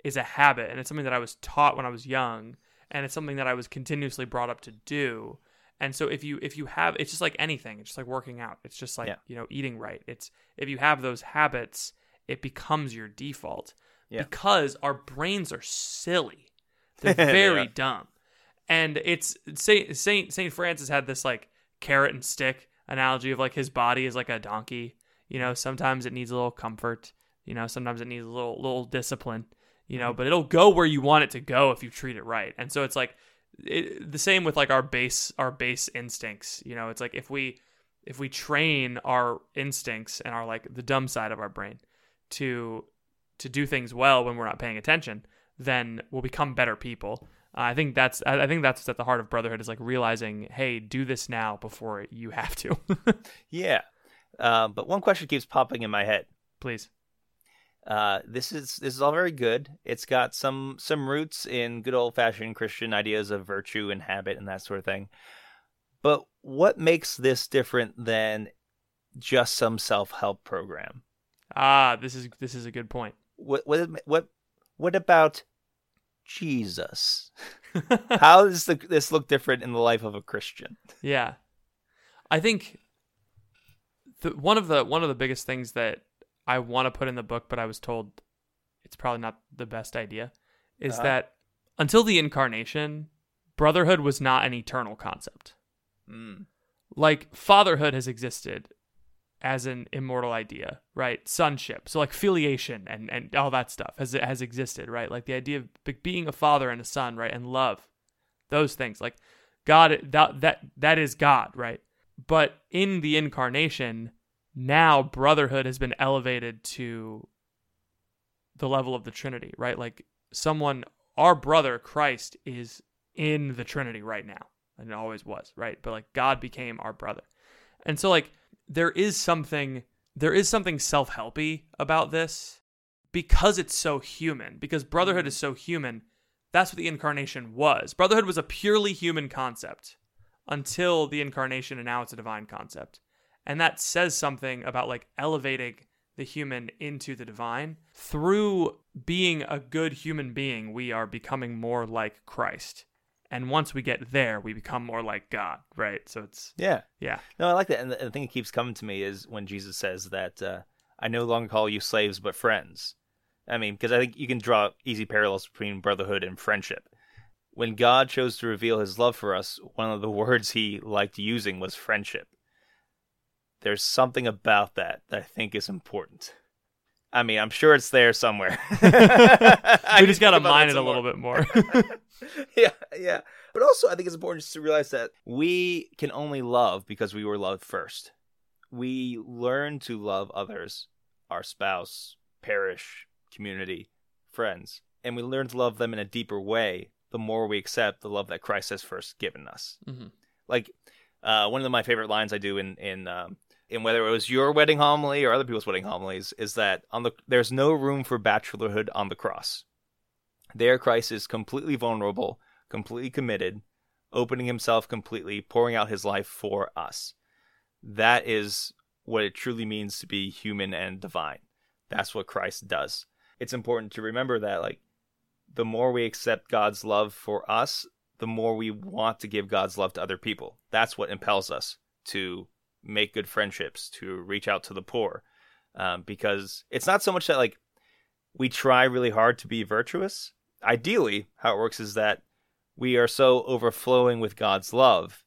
is a habit and it's something that I was taught when I was young and it's something that I was continuously brought up to do. And so if you if you have it's just like anything, it's just like working out. It's just like, Yeah. you know, eating right. It's if you have those habits, it becomes your default. Yeah. Because our brains are silly. They're very are. dumb. And it's Saint Saint Saint Francis had this like carrot and stick analogy of like his body is like a donkey. You know, sometimes it needs a little comfort. You know, sometimes it needs a little little discipline. You know, mm-hmm. but it'll go where you want it to go if you treat it right. And so it's like it, the same with like our base our base instincts. You know, it's like if we if we train our instincts and our like the dumb side of our brain to to do things well when we're not paying attention, then we'll become better people. Uh, I think that's I think that's at the heart of brotherhood is like realizing, hey, do this now before you have to. Yeah. Uh, but one question keeps popping in my head. Please. Uh, this is this is all very good. It's got some some roots in good old fashioned Christian ideas of virtue and habit and that sort of thing. But what makes this different than just some self help program? Ah, this is this is a good point. What what what what about Jesus? How does the, this look different in the life of a Christian? Yeah, I think the, one of the one of the biggest things that I want to put in the book, but I was told it's probably not the best idea, is Uh-huh. that until the incarnation, brotherhood was not an eternal concept. Mm. Like fatherhood has existed as an immortal idea, right? Sonship, so like filiation and and all that stuff has has existed, right? Like the idea of being a father and a son, right, and love, those things. Like God, that that that is God, right? But in the incarnation, now brotherhood has been elevated to the level of the Trinity, right? Like someone, our brother Christ is in the Trinity right now, and it always was, right? But like God became our brother, and so like there is something, there is something self-helpy about this because it's so human, because brotherhood is so human. That's what the incarnation was. Brotherhood was a purely human concept until the incarnation, and now it's a divine concept. And that says something about like elevating the human into the divine. Through being a good human being, we are becoming more like Christ. And once we get there, we become more like God, right? So it's, Yeah. yeah. No, I like that. And the, the thing that keeps coming to me is when Jesus says that uh, I no longer call you slaves but friends. I mean, because I think you can draw easy parallels between brotherhood and friendship. When God chose to reveal his love for us, one of the words he liked using was friendship. There's something about that that I think is important. I mean, I'm sure it's there somewhere. we just got to mine it a little bit more. yeah, yeah. But also, I think it's important just to realize that we can only love because we were loved first. We learn to love others, our spouse, parish, community, friends, and we learn to love them in a deeper way the more we accept the love that Christ has first given us. Mhm. Like uh, one of my favorite lines I do in in um, and whether it was your wedding homily or other people's wedding homilies, is that on the there's no room for bachelorhood on the cross. There, Christ is completely vulnerable, completely committed, opening himself completely, pouring out his life for us. That is what it truly means to be human and divine. That's what Christ does. It's important to remember that, like, the more we accept God's love for us, the more we want to give God's love to other people. That's what impels us to make good friendships, to reach out to the poor. Um, because it's not so much that, like, we try really hard to be virtuous. Ideally, how it works is that we are so overflowing with God's love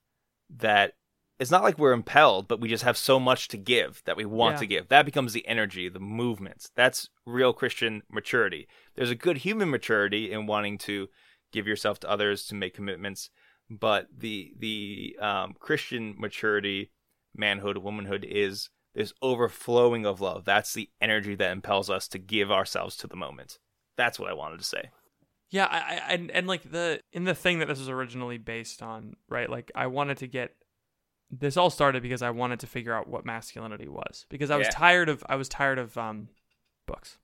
that it's not like we're impelled, but we just have so much to give that we want Yeah. to give. That becomes the energy, the movement. That's real Christian maturity. There's a good human maturity in wanting to give yourself to others to make commitments, but the the um, Christian maturity, manhood, womanhood is this overflowing of love. That's the energy that impels us to give ourselves to the moment. That's what I wanted to say. Yeah, I, I and and like the in the thing that this was originally based on, right? Like I wanted to get this all started because I wanted to figure out what masculinity was because I was Yeah. tired of I was tired of um books.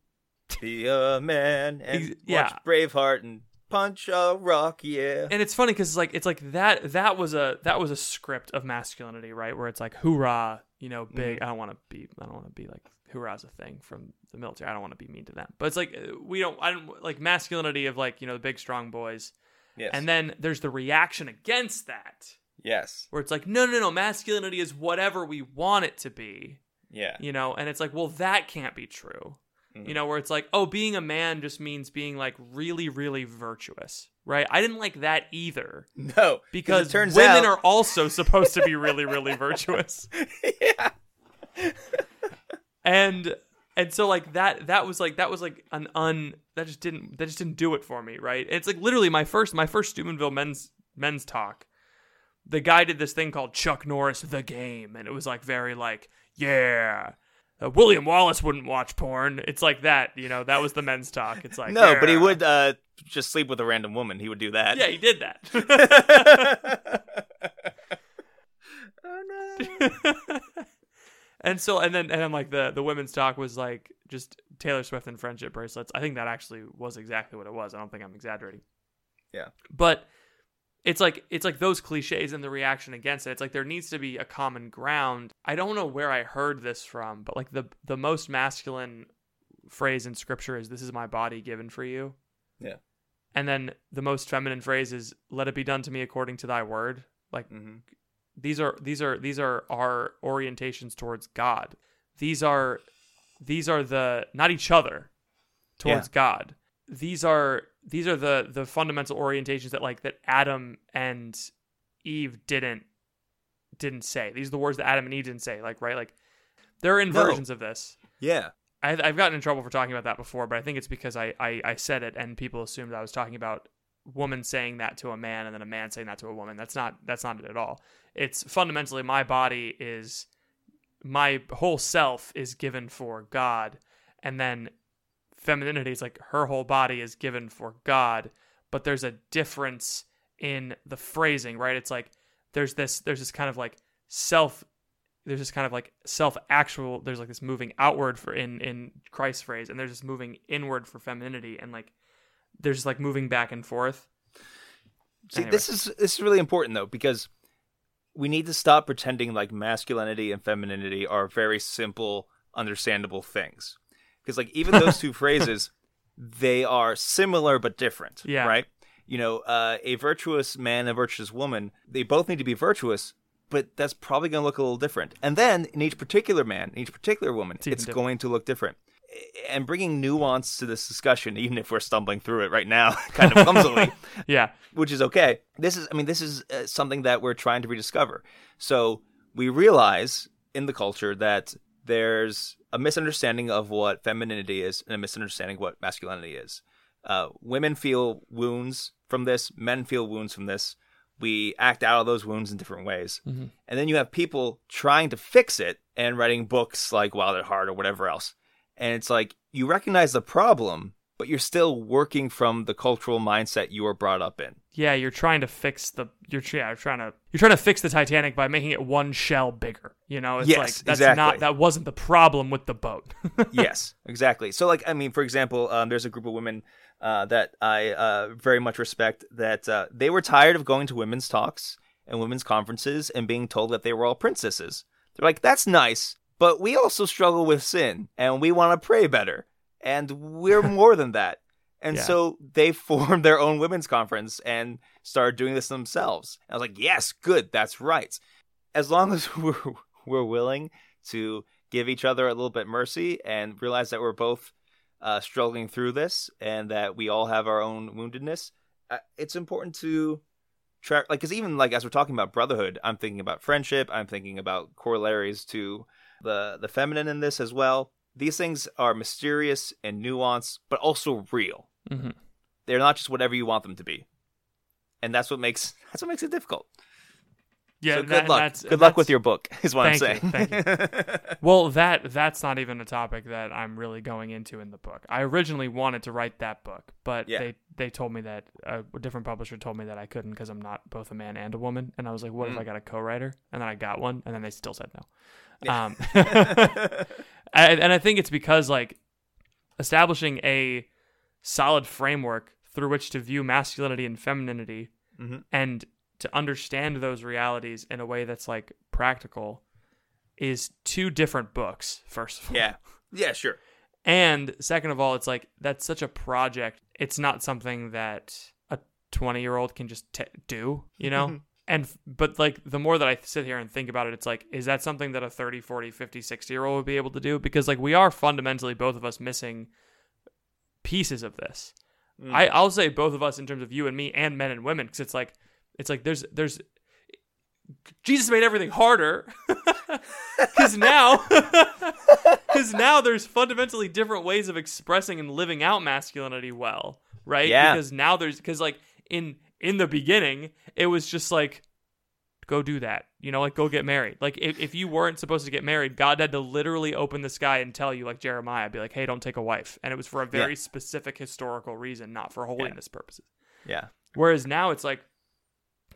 Be a man and Ex- watch yeah. Braveheart and punch a rock, yeah. And it's funny because like it's like that that was a that was a script of masculinity, right? Where it's like hoorah, you know, big. I don't want to be I don't want to be like hoorah's a thing from the military. I don't want to be mean to them, but it's like uh, we don't I don't like masculinity of like you know the big strong boys, yes. and then there's the reaction against that. yes. where it's like no no no masculinity is whatever we want it to be Yeah. you know and it's like well that can't be true Mm-hmm. you know where it's like oh being a man just means being like really really virtuous right i didn't like that either No. because turns women out, are also supposed to be really really virtuous yeah. and and so like that that was like that was like an un that just didn't that just didn't do it for me right it's like literally my first my first steubenville men's men's talk the guy did this thing called chuck norris the game and it was like very like yeah uh, william wallace wouldn't watch porn it's like that you know that was the men's talk it's like No, but he would uh, just sleep with a random woman. He would do that. yeah he did that oh no. and so and then and then like the the women's talk was like just Taylor Swift and friendship bracelets. I think that actually was exactly what it was. I don't think I'm exaggerating. Yeah. But it's like it's like those cliches and the reaction against it. It's like there needs to be a common ground. I don't know where I heard this from, but like the the most masculine phrase in scripture is this is my body given for you. Yeah. And then the most feminine phrase is let it be done to me according to thy word. Like hmm these are these are these are our orientations towards God. These are these are the not each other towards God. These are these are the the fundamental orientations that like that Adam and Eve didn't didn't say. These are the words that Adam and Eve didn't say. Like right, like there are No. inversions of this. Yeah. I, I've gotten in trouble for talking about that before, but I think it's because I, I, I said it and people assumed I was talking about woman saying that to a man and then a man saying that to a woman. That's not that's not it at all. It's fundamentally my body is my whole self is given for God, and then femininity is like her whole body is given for God, but there's a difference in the phrasing, right? It's like there's this there's this kind of like self there's this kind of like self actual there's like this moving outward for in in Christ's phrase and there's this moving inward for femininity and like there's just like moving back and forth. See, Anyway. this is this is really important though because we need to stop pretending like masculinity and femininity are very simple, understandable things. Because like even those two phrases, they are similar but different. Yeah. Right. You know, uh, a virtuous man, a virtuous woman, they both need to be virtuous, but that's probably going to look a little different. And then in each particular man, in each particular woman, even it's going to look different. And bringing nuance to this discussion, even if we're stumbling through it right now, kind of clumsily, Yeah. which is okay. This is, I mean, this is uh, something that we're trying to rediscover. So we realize in the culture that there's a misunderstanding of what femininity is and a misunderstanding of what masculinity is. Uh, women feel wounds from this, men feel wounds from this. We act out of those wounds in different ways. Mhm. And then you have people trying to fix it and writing books like Wild at Heart or whatever else. And it's like you recognize the problem, but you're still working from the cultural mindset you were brought up in. Yeah, you're trying to fix the you're yeah, you're trying to you're trying to fix the Titanic by making it one shell bigger. You know, it's Yes, like that's exactly. not that wasn't the problem with the boat. yes, exactly. So, like, I mean, for example, um, there's a group of women uh, that I uh, very much respect that uh, they were tired of going to women's talks and women's conferences and being told that they were all princesses. They're like, that's nice, but we also struggle with sin and we want to pray better, and we're more than that. And Yeah. so they formed their own women's conference and started doing this themselves. And I was like, yes, good, that's right. As long as we're, we're willing to give each other a little bit mercy and realize that we're both uh, struggling through this and that we all have our own woundedness, uh, it's important to track. Like, because even like as we're talking about brotherhood, I'm thinking about friendship. I'm thinking about corollaries to the the feminine in this as well. These things are mysterious and nuanced, but also real. Mhm. They're not just whatever you want them to be, and that's what makes that's what makes it difficult. Yeah, so good that- luck. that's- Good luck with your book, is what Thank I'm you, saying. thank Well, that that's not even a topic that I'm really going into in the book. I originally wanted to write that book, but Yeah. they they told me that a different publisher told me that I couldn't because I'm not both a man and a woman. And I was like, what if Mm. I got a co-writer? And then I got one, and then they still said no. Yeah. Um, and, and I think it's because like establishing a solid framework through which to view masculinity and femininity Mhm. and to understand those realities in a way that's like practical is two different books first of all. Yeah, yeah, sure. and second of all it's like that's such a project. It's not something that a 20 year old can just t- do you know? And but like the more that i sit here and think about it it's like is that something that a 30 40 50 60 year old would be able to do? Because like we are fundamentally both of us missing pieces of this Mm. I, I'll say both of us in terms of you and me and men and women because it's like it's like there's there's Jesus made everything harder because now because now there's fundamentally different ways of expressing and living out masculinity well right Yeah. because now there's because like in in the beginning it was just like go do that you know like go get married like if, if you weren't supposed to get married god had to literally open the sky and tell you like jeremiah be like hey don't take a wife and it was for a very Yeah. specific historical reason not for holiness purposes Yeah, Whereas now it's like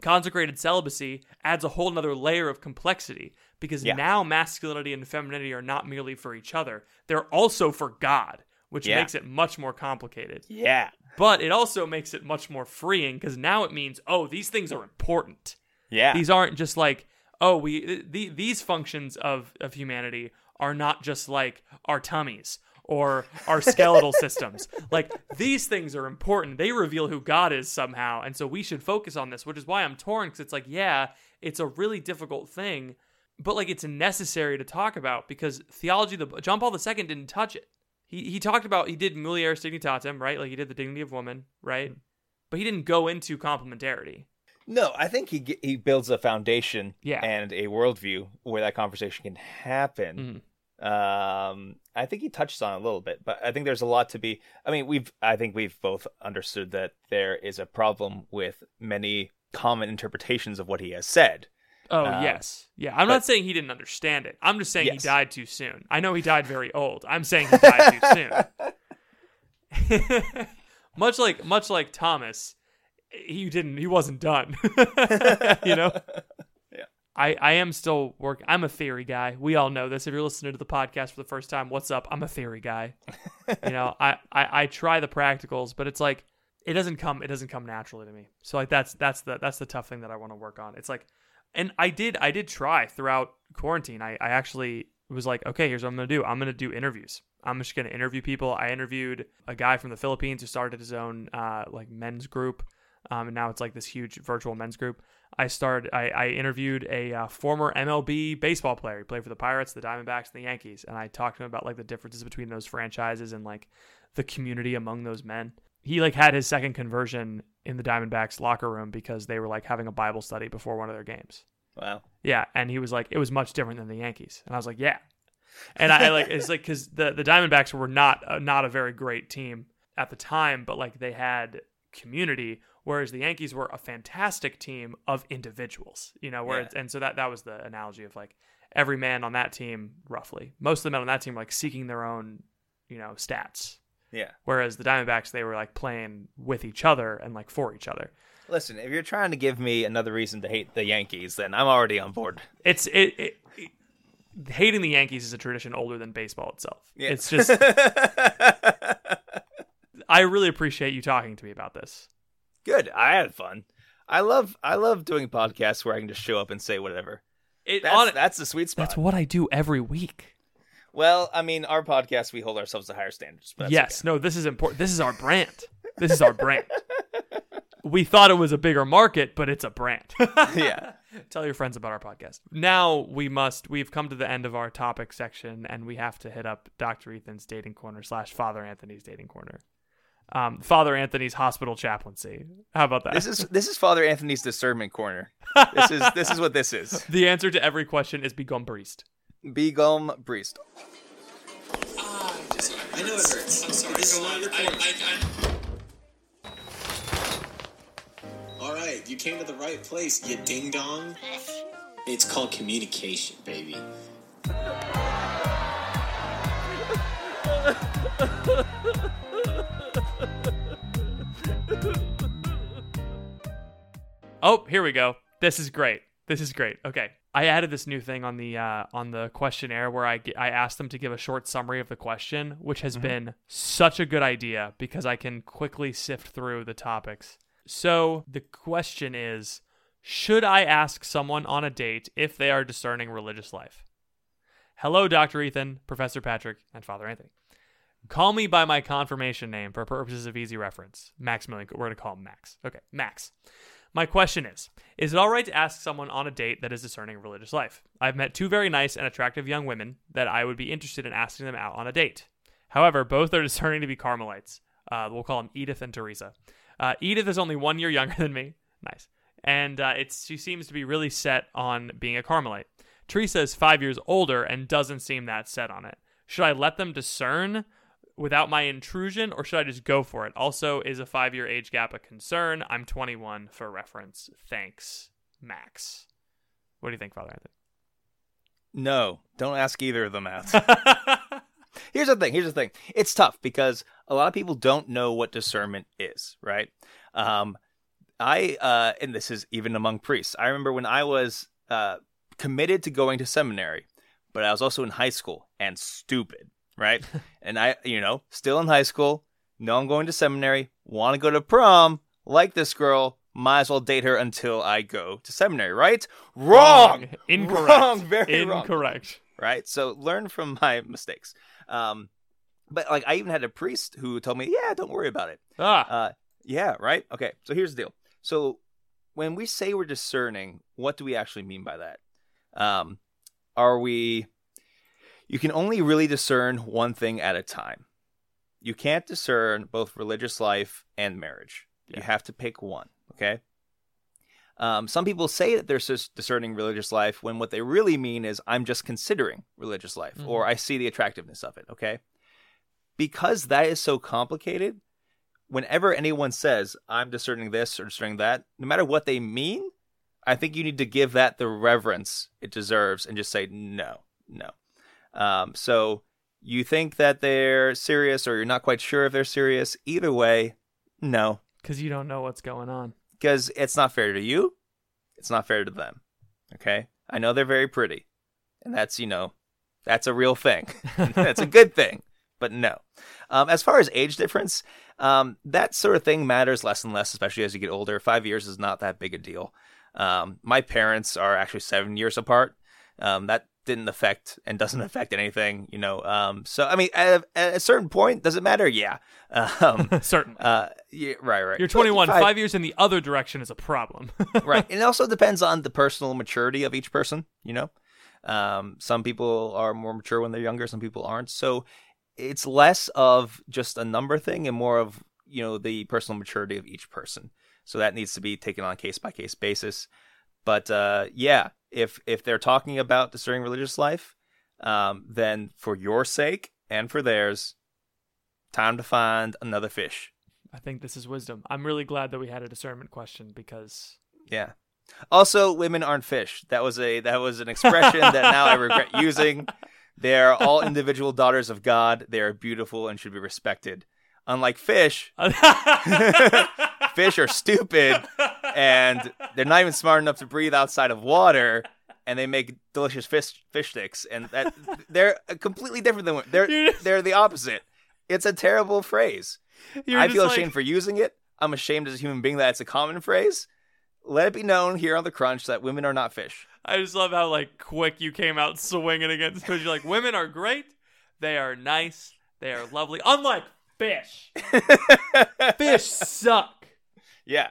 consecrated celibacy adds a whole nother layer of complexity because Yeah. now masculinity and femininity are not merely for each other, they're also for God, which Yeah. makes it much more complicated. yeah, But it also makes it much more freeing because now it means, oh, these things are important. Yeah. These aren't just like, oh, we the, these functions of of humanity are not just like our tummies or our skeletal systems. Like these things are important. They reveal who God is somehow, and so we should focus on this. Which is why I'm torn because it's like, yeah, it's a really difficult thing, but like it's necessary to talk about because theology. The John Paul II didn't touch it. He he talked about he did mulieris dignitatem, right? Like he did the dignity of woman, right? Hmm. But he didn't go into complementarity. No, I think he he builds a foundation Yeah. and a worldview where that conversation can happen. Mhm. Um, I think he touches on it a little bit, but I think there's a lot to be. I mean, we've I think we've both understood that there is a problem with many common interpretations of what he has said. Oh Uh, yes, yeah. I'm but- not saying he didn't understand it. I'm just saying Yes. he died too soon. I know he died very old. I'm saying he died too soon. much like much like Thomas, he didn't. He wasn't done. you know. Yeah. I, I am still working. I'm a theory guy. We all know this. If you're listening to the podcast for the first time, what's up? I'm a theory guy. you know, I, I, I try the practicals, but it's like it doesn't come it doesn't come naturally to me. So like that's that's the that's the tough thing that I want to work on. It's like and I did I did try throughout quarantine. I, I actually was like, okay, here's what I'm gonna do. I'm gonna do interviews. I'm just gonna interview people. I interviewed a guy from the Philippines who started his own uh, like men's group, um, and now it's like this huge virtual men's group. I started. I, I interviewed a uh, former MLB baseball player. He played for the Pirates, the Diamondbacks, and the Yankees, and I talked to him about like the differences between those franchises and like the community among those men. He like had his second conversion in the Diamondbacks locker room because they were like having a Bible study before one of their games. Wow. Yeah, and he was like, it was much different than the Yankees, and I was like, yeah, and I, I like it's like because the the Diamondbacks were not uh, not a very great team at the time, but like they had community, whereas the Yankees were a fantastic team of individuals, you know. Where Yeah. it's, and so that that was the analogy of like every man on that team, roughly, most of the men on that team were like seeking their own, you know, stats, Yeah. whereas the Diamondbacks they were like playing with each other and like for each other. Listen, if you're trying to give me another reason to hate the Yankees, then I'm already on board. It's it, it, it hating the Yankees is a tradition older than baseball itself. Yeah. It's just I really appreciate you talking to me about this. Good. I had fun. I love I love doing podcasts where I can just show up and say whatever. It, That's, on- that's the sweet spot. that's what I do every week. well, I mean, our podcast we hold ourselves to higher standards. But that's yes, no, this is important. This is our brand. This is our brand. we thought it was a bigger market, but it's a brand. yeah. Tell your friends about our podcast. Now we must. We've come to the end of our topic section, and we have to hit up Dr. Ethan's dating corner slash Father Anthony's dating corner. Um, Father Anthony's hospital chaplaincy. How about that? This is this is Father Anthony's discernment corner. This is this is what this is. the answer to every question is begone priest. Begum priest. Ah, just, I know it hurts. I'm sorry. This is not your corner. All right, you came to the right place, you ding dong. It's called communication, baby. Oh, here we go. This is great. This is great. Okay. I added this new thing on the uh, on the questionnaire where I, I asked them to give a short summary of the question, which has been such a good idea because I can quickly sift through the topics. So the question is, should I ask someone on a date if they are discerning religious life? Hello, Dr. Ethan, Professor Patrick, and Father Anthony. Call me by my confirmation name for purposes of easy reference. Maximilian. We're going to call him Max. Okay, Max. My question is Is it all right to ask someone on a date that is discerning religious life? I've met two very nice and attractive young women that I would be interested in asking them out on a date. However, both are discerning to be Carmelites. Uh, we'll call them Edith and Teresa. Uh, Edith is only one year younger than me. Nice. And uh, it's she seems to be really set on being a Carmelite. Teresa is five years older and doesn't seem that set on it. Should I let them discern without my intrusion, or should I just go for it? Also, is a five year age gap a concern? I'm 21 for reference. Thanks, Max. What do you think, Father Anthony? No, don't ask either of them out. here's the thing. Here's the thing. It's tough because a lot of people don't know what discernment is, right? Um, I uh, and this is even among priests. I remember when I was uh, committed to going to seminary, but I was also in high school and stupid, right? and I, you know, still in high school, know I'm going to seminary, want to go to prom, like this girl, might as well date her until I go to seminary, right? Wrong, Incorrect. wrong, very wrong Incorrect. right? So learn from my mistakes. Um, but like I even had a priest who told me, "Yeah, don't worry about it." Ah, Uh, yeah, right. Okay, so here's the deal. So when we say we're discerning, what do we actually mean by that? Um, are we? You can only really discern one thing at a time. You can't discern both religious life and marriage. You have to pick one. Okay. Um, some people say that they're discerning religious life when what they really mean is I'm just considering religious life or I see the attractiveness of it. Okay. Because that is so complicated, whenever anyone says I'm discerning this or discerning that, no matter what they mean, I think you need to give that the reverence it deserves and just say no, no. Um, so you think that they're serious or you're not quite sure if they're serious. Either way, no, because you don't know what's going on. because it's not fair to you. It's not fair to them. Okay. I know they're very pretty, and that's you know, that's a real thing. that's a good thing. But no. Um, as far as age difference, um, that sort of thing matters less and less, especially as you get older. Five years is not that big a deal. Um, my parents are actually seven years apart. Um, that didn't affect and doesn't affect anything, you know. Um, so I mean, at, a- at a certain point, does it matter? Yeah. Um, Certainly. uh, yeah, right, right. You're 21. Five- Five years in the other direction is a problem. right. And it also depends on the personal maturity of each person, you know? Um, some people are more mature when they're younger, some people aren't. So it's less of just a number thing and more of, you know, the personal maturity of each person. So that needs to be taken on a case by case basis. But uh, yeah, if if they're talking about discerning religious life, um, then for your sake and for theirs, time to find another fish. I think this is wisdom. I'm really glad that we had a discernment question because Yeah. Also, women aren't fish. That was a that was an expression that now I regret using. They are all individual daughters of God. They are beautiful and should be respected. Unlike fish, fish are stupid and they're not even smart enough to breathe outside of water and they make delicious fish fish sticks and that they're completely different than they're just, they're the opposite it's a terrible phrase i feel like- ashamed for using it i'm ashamed as a human being that it's a common phrase let it be known here on the crunch that women are not fish I just love how like quick you came out swinging against fish. You're like, women are great. They are nice. They are lovely. Unlike fish. fish suck. yeah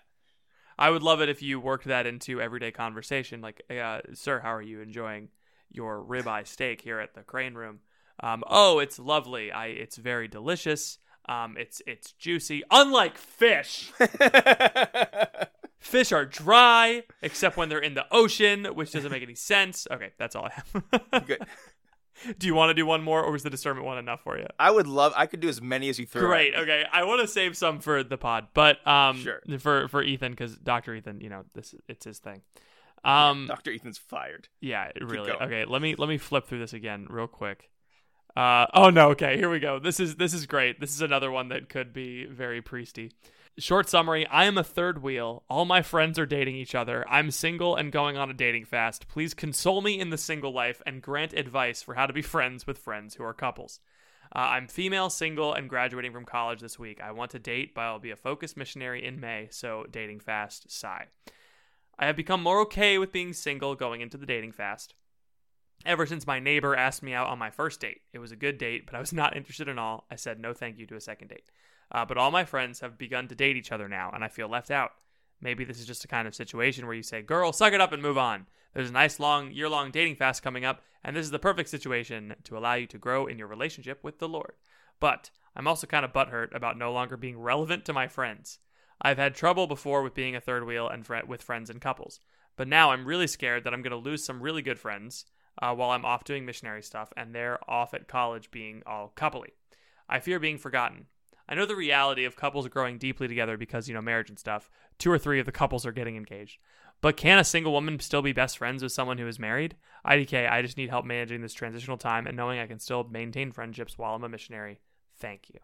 I would love it if you worked that into everyday conversation. Like, uh, sir, how are you enjoying your ribeye steak here at the Crane Room? Um, oh, it's lovely. I, it's very delicious. Um, it's it's juicy. Unlike fish, fish are dry except when they're in the ocean, which doesn't make any sense. Okay, that's all I have. Good. do you want to do one more, or was the discernment one enough for you? i would love i could do as many as you throw at Great. Okay, I want to save some for the pod, but um, Sure. for for Ethan because Doctor Ethan, you know, this it's his thing. Um, dr ethan's fired yeah, really. Okay, let me let me flip through this again real quick. Uh, oh no, okay, here we go. This is this is great. This is another one that could be very priesty. Short summary: I am a third wheel. All my friends are dating each other. I'm single and going on a dating fast. Please console me in the single life and grant advice for how to be friends with friends who are couples. Uh, I'm female, single, and graduating from college this week. I want to date, but I'll be a focused missionary in May, so dating fast. Sigh. I have become more okay with being single going into the dating fast. Ever since my neighbor asked me out on my first date, it was a good date, but I was not interested at all. I said no thank you to a second date. Uh, but all my friends have begun to date each other now, and I feel left out. Maybe this is just a kind of situation where you say, Girl, suck it up and move on. There's a nice long, year long dating fast coming up, and this is the perfect situation to allow you to grow in your relationship with the Lord. But I'm also kind of butthurt about no longer being relevant to my friends. I've had trouble before with being a third wheel and with friends and couples, but now I'm really scared that I'm going to lose some really good friends uh, while I'm off doing missionary stuff and they're off at college being all coupley. I fear being forgotten. I know the reality of couples growing deeply together because, you know, marriage and stuff. Two or three of the couples are getting engaged. But can a single woman still be best friends with someone who is married? IDK, I just need help managing this transitional time and knowing I can still maintain friendships while I'm a missionary. Thank you.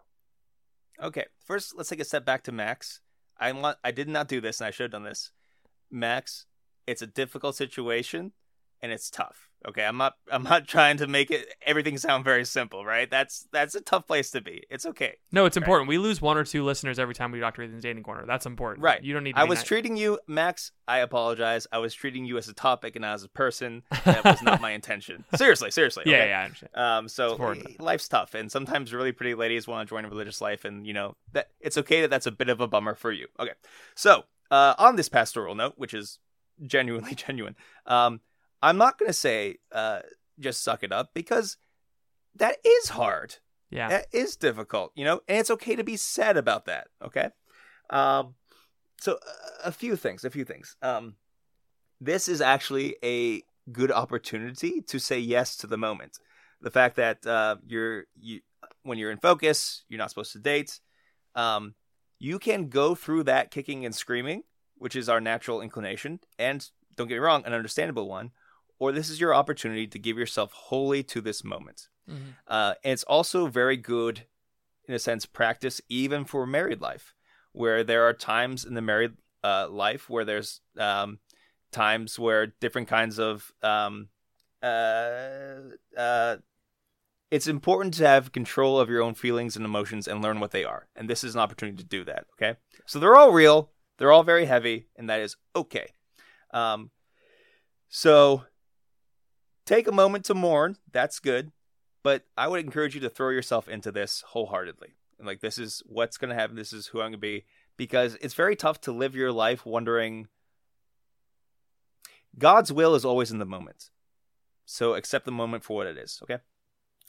Okay, first let's take a step back to Max. I want I did not do this, and I should have done this. Max, it's a difficult situation, and it's tough. Okay, I'm not I'm not trying to make it everything sound very simple, right? That's that's a tough place to be. It's okay, No, it's important. We lose one or two listeners every time we Dr. Ethan's Dating Corner. That's important. right? You don't need to I was nice. treating you, Max. I apologize. I was treating you as a topic and not as a person. That was not my intention. Seriously, seriously. Yeah, okay? yeah, I understand. Um, so eh, life's tough, and sometimes really pretty ladies want to join a religious life, and you know that it's okay that that's a bit of a bummer for you. Okay, so uh, on this pastoral note, which is genuinely genuine, um, I'm not going to say uh, just suck it up because that is hard. Yeah. That is difficult, you know, and it's okay to be sad about that. Okay, um, so uh, a few things, a few things. Um, this is actually a good opportunity to say yes to the moment. The fact that uh, you're you when you're in focus, you're not supposed to date. Um, you can go through that kicking and screaming, which is our natural inclination, and don't get me wrong, an understandable one. Or this is your opportunity to give yourself wholly to this moment. Mhm. Uh, and it's also very good, in a sense, practice even for married life, where there are times in the married uh, life where there's um, times where different kinds of um, uh, uh, it's important to have control of your own feelings and emotions and learn what they are. And this is an opportunity to do that. Okay, so they're all real, they're all very heavy, and that is okay. Um, so take a moment to mourn. That's good but I would encourage you to throw yourself into this wholeheartedly. And like this is what's going to happen. This is who I'm going to be because it's very tough to live your life wondering. God's will is always in the moment, so accept the moment for what it is. Okay.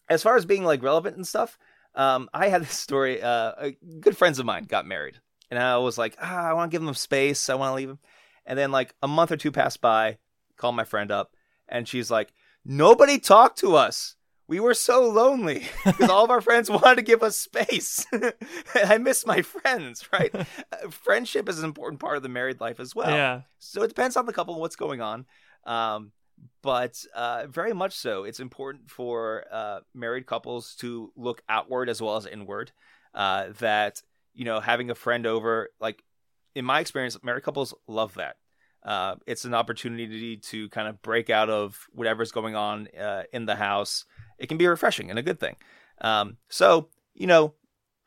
As far as being like relevant and stuff, um, I had this story. Uh, good friends of mine got married, and I was like, ah, I want to give them space. I want to leave them. And then like a month or two passed by. Called my friend up, and she's like, nobody talked to us we were so lonely because all of our friends wanted to give us space. I miss my friends, right? Uh, Friendship is an important part of the married life as well. yeah. So it depends on the couple and what's going on. Um, but uh, very much so, it's important for uh, married couples to look outward as well as inward. Uh, that, you know, having a friend over, like, in my experience, married couples love that. Uh, it's an opportunity to kind of break out of whatever's going on uh, in the house. It can be refreshing and a good thing. Um, so, you know,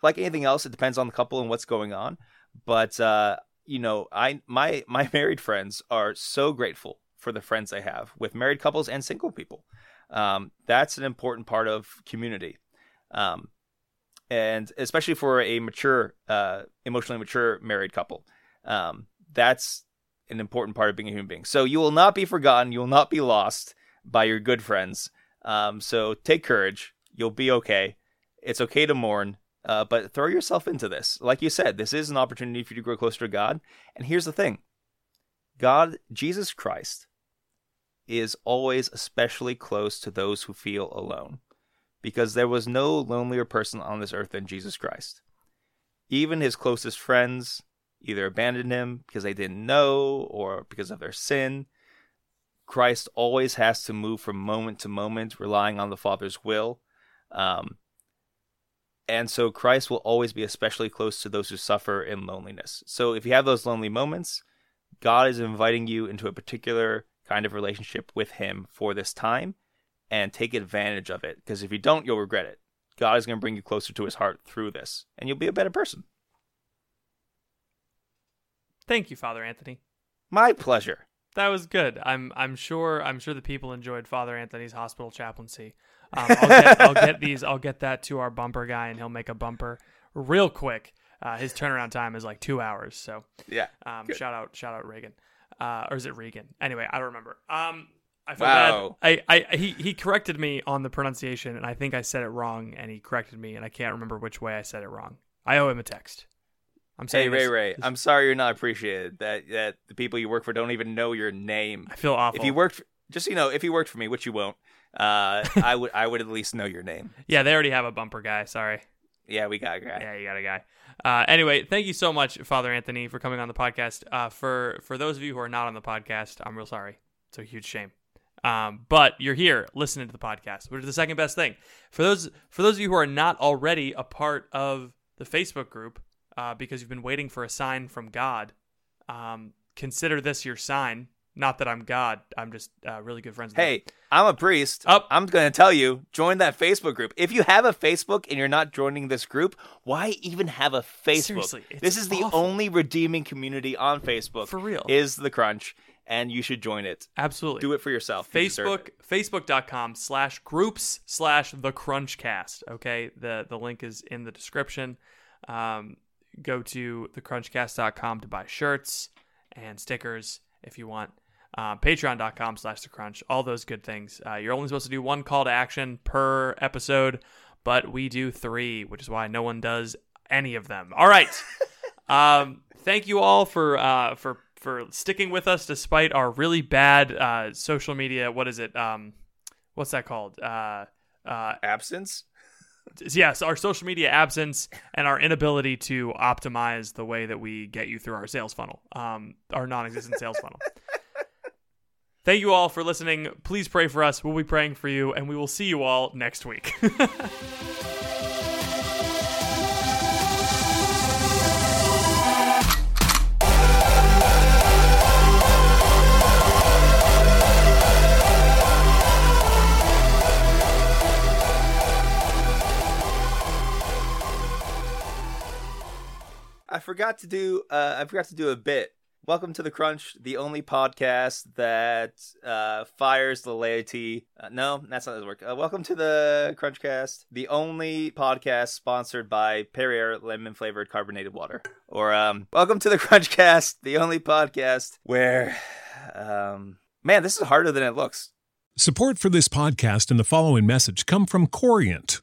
like anything else, it depends on the couple and what's going on. But uh, you know, I my my married friends are so grateful for the friends they have with married couples and single people. Um, that's an important part of community, um, and especially for a mature, uh, emotionally mature married couple, um, that's an important part of being a human being. So you will not be forgotten. You will not be lost by your good friends. Um, so take courage. You'll be okay. It's okay to mourn. Uh, but throw yourself into this. Like you said, this is an opportunity for you to grow closer to God. And here's the thing God, Jesus Christ, is always especially close to those who feel alone, because there was no lonelier person on this earth than Jesus Christ. Even his closest friends either abandoned him because they didn't know or because of their sin. Christ always has to move from moment to moment, relying on the Father's will. Um, and so Christ will always be especially close to those who suffer in loneliness. So if you have those lonely moments, God is inviting you into a particular kind of relationship with Him for this time and take advantage of it. Because if you don't, you'll regret it. God is going to bring you closer to His heart through this, and you'll be a better person. Thank you, Father Anthony. My pleasure. That was good. I'm I'm sure I'm sure the people enjoyed Father Anthony's hospital chaplaincy. Um, I'll, get, I'll get these. I'll get that to our bumper guy, and he'll make a bumper real quick. Uh, his turnaround time is like two hours. So Yeah. um, shout out, shout out Reagan, uh, or is it Regan? Anyway, I don't remember. Um, I feel Wow. bad. I, I he he corrected me on the pronunciation, and I think I said it wrong, and he corrected me, and I can't remember which way I said it wrong. I owe him a text. I'm Hey Ray this- Ray, this- I'm sorry you're not appreciated. That that the people you work for don't even know your name. I feel awful. If you worked, just so you know, if you worked for me, which you won't, uh, I would I would at least know your name. yeah, they already have a bumper guy. Sorry. Yeah, we got a guy. Yeah, you got a guy. Uh, anyway, thank you so much, Father Anthony, for coming on the podcast. Uh, for for those of you who are not on the podcast, I'm real sorry. It's a huge shame. Um, but you're here listening to the podcast, which is the second best thing. For those for those of you who are not already a part of the Facebook group, uh, because you've been waiting for a sign from God, um, consider this your sign. Not that I'm God. I'm just uh, really good friends. with Hey, I'm a priest. Up. I'm going to tell you, join that Facebook group. If you have a Facebook and you're not joining this group, why even have a Facebook? Seriously, this is the only redeeming community on Facebook. For real. Is the Crunch, and you should join it. Absolutely. Do it for yourself. Facebook it. Facebook.com slash groups slash the crunchcast. Okay. The the link is in the description. Um, go to thecrunchcast.com to buy shirts and stickers if you want. Um, Patreon.com slash the crunch. All those good things. Uh, you're only supposed to do one call to action per episode, but we do three, which is why no one does any of them. All right. um, thank you all for uh, for for sticking with us despite our really bad uh, social media. What is it? Um, what's that called? Uh, uh, Absence? Yes, our social media absence and our inability to optimize the way that we get you through our sales funnel, um, our non-existent sales funnel. Thank you all for listening. Please pray for us. We'll be praying for you, and we will see you all next week. I forgot to do. Uh, I forgot to do a bit. Welcome to the Crunch, the only podcast that uh, fires the laity. Uh, no, that's not how it works. Uh, welcome to the Crunchcast, the only podcast sponsored by Perrier lemon flavored carbonated water. Or um, welcome to the Crunchcast, the only podcast where, um, man, this is harder than it looks. Support for this podcast and the following message come from Corient.